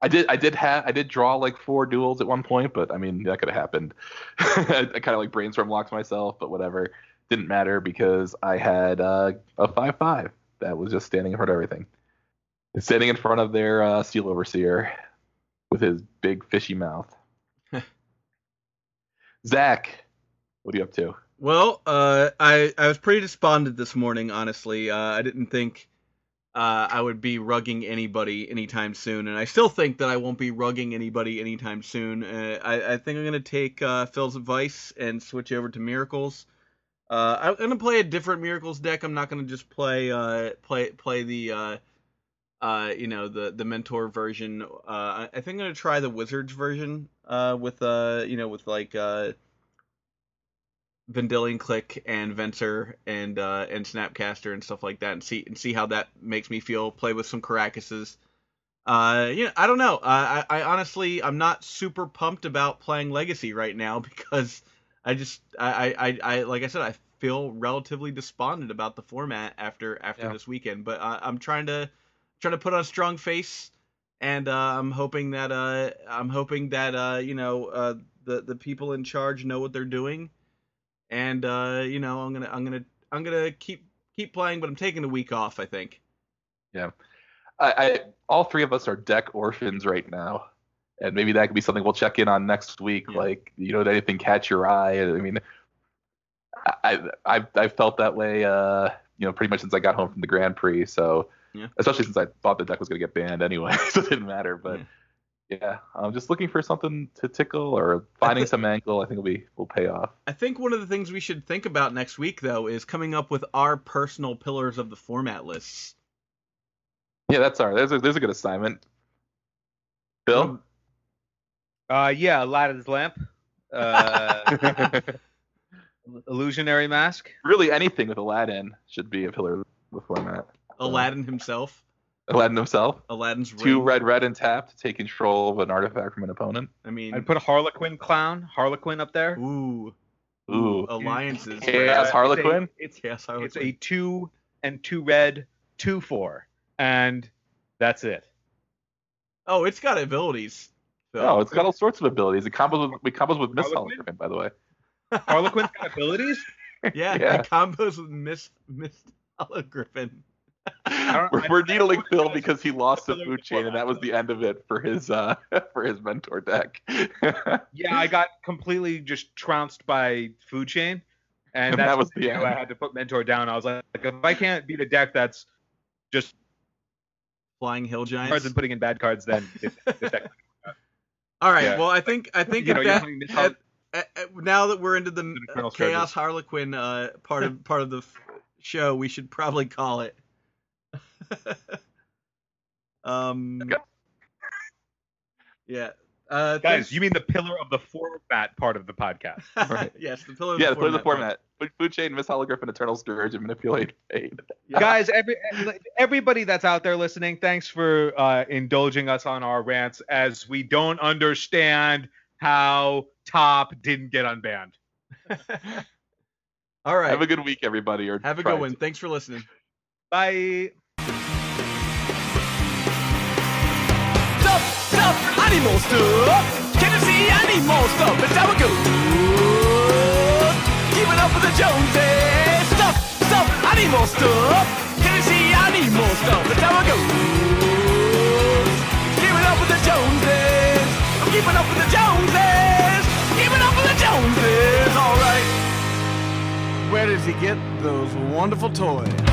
I did I did have I did draw like four duels at one point, but I mean that could have happened. I, I kind of like brainstorm locked myself, but whatever, didn't matter because I had uh, a five five that was just standing in front of everything, standing in front of their uh, steel overseer with his big fishy mouth. Zach, what are you up to? Well, uh, I I was pretty despondent this morning. Honestly, uh, I didn't think uh, I would be rugging anybody anytime soon, and I still think that I won't be rugging anybody anytime soon. Uh, I I think I'm gonna take uh, Phil's advice and switch over to Miracles. Uh, I'm gonna play a different Miracles deck. I'm not gonna just play uh play play the uh uh you know the the mentor version. Uh, I, think I'm gonna try the Wizards version. Uh, with uh you know with like uh. Vendilion Clique and Venser and uh, and Snapcaster and stuff like that, and see and see how that makes me feel. Play with some Karakases. Uh, you know, I don't know. Uh, I I honestly I'm not super pumped about playing Legacy right now because I just I I, I, I like I said I feel relatively despondent about the format after after Yeah. this weekend. But uh, I'm trying to trying to put on a strong face, and uh, I'm hoping that uh I'm hoping that uh you know uh the the people in charge know what they're doing and uh, you know, I'm gonna I'm gonna I'm gonna keep keep playing, but I'm taking a week off. I think. Yeah, I, I all three of us are deck orphans right now, and maybe that could be something we'll check in on next week. Yeah. Like, you know, did anything catch your eye? I mean, I I've, I've felt that way, uh, you know, pretty much since I got home from the Grand Prix. So, Yeah. especially since I thought the deck was gonna get banned anyway, so it didn't matter. But yeah, I'm just looking for something to tickle or finding some angle. I think will be will pay off. I think one of the things we should think about next week, though, is coming up with our personal pillars of the format lists. Yeah, that's all right. There's a there's a good assignment. Bill. Uh, yeah, Aladdin's lamp, uh, illusionary mask. really anything with Aladdin should be a pillar of the format. Aladdin himself, Aladdin himself. Aladdin's Two red, red, and tap to take control of an artifact from an opponent. I mean, I'd put a Harlequin clown, Harlequin up there. ooh, Ooh. alliances. Chaos Harlequin? It's Chaos a, it's Harlequin. a two and two red, two four, and that's it. Oh, it's got abilities. So. Oh, it's got all sorts of abilities. It combos with it combos with Miss Harlequin? Harlequin, by the way. Harlequin's got abilities. yeah, yeah. it combos with Miss Misthollow Griffin. don't- We're, we're needling Phil because he lost the food chain, and that was the end of it for his uh for his mentor deck. Yeah, I got completely just trounced by food chain, and And that was what the I knew. I had to put mentor down. I was like, if I can't beat a deck that's just Flying Hill cards Giants. and putting in bad cards, then this, this deck. All right. Yeah. Well, I think I think you know, that, at- at- at- now that we're into the The uh, Colonel Chaos Harlequin uh, part of part of the f- show, we should probably call it. um. Okay. Yeah. Uh, Guys, you mean the pillar of the format part of the podcast? Right. yes, the pillar. Of yeah, the play the format part. format. Food Chain, Misthollow Griffin, and Eternal Scourge and Manipulate Fate. Yeah. Guys, every everybody that's out there listening, thanks for uh, indulging us on our rants as we don't understand how Top didn't get unbanned. All right. Have a good week, everybody. Or Have a good one. to. Thanks for listening. Bye. Stuff, stuff, animal stuff. Can you see animal stuff? That's how it goes. Keeping up with the Joneses. Stuff, stuff, animal stuff. Can you see animal stuff? That's how it goes. Keeping up with the Joneses. I'm keeping up with the Joneses. Keeping up with the Joneses. All right. Where does he get those wonderful toys?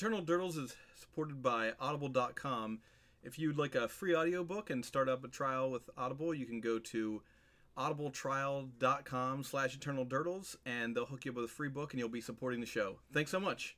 Eternal Durdles is supported by Audible.com. If you'd like a free audiobook and start up a trial with Audible, you can go to audibletrial.com slash eternal durdles and they'll hook you up with a free book and you'll be supporting the show. Thanks so much.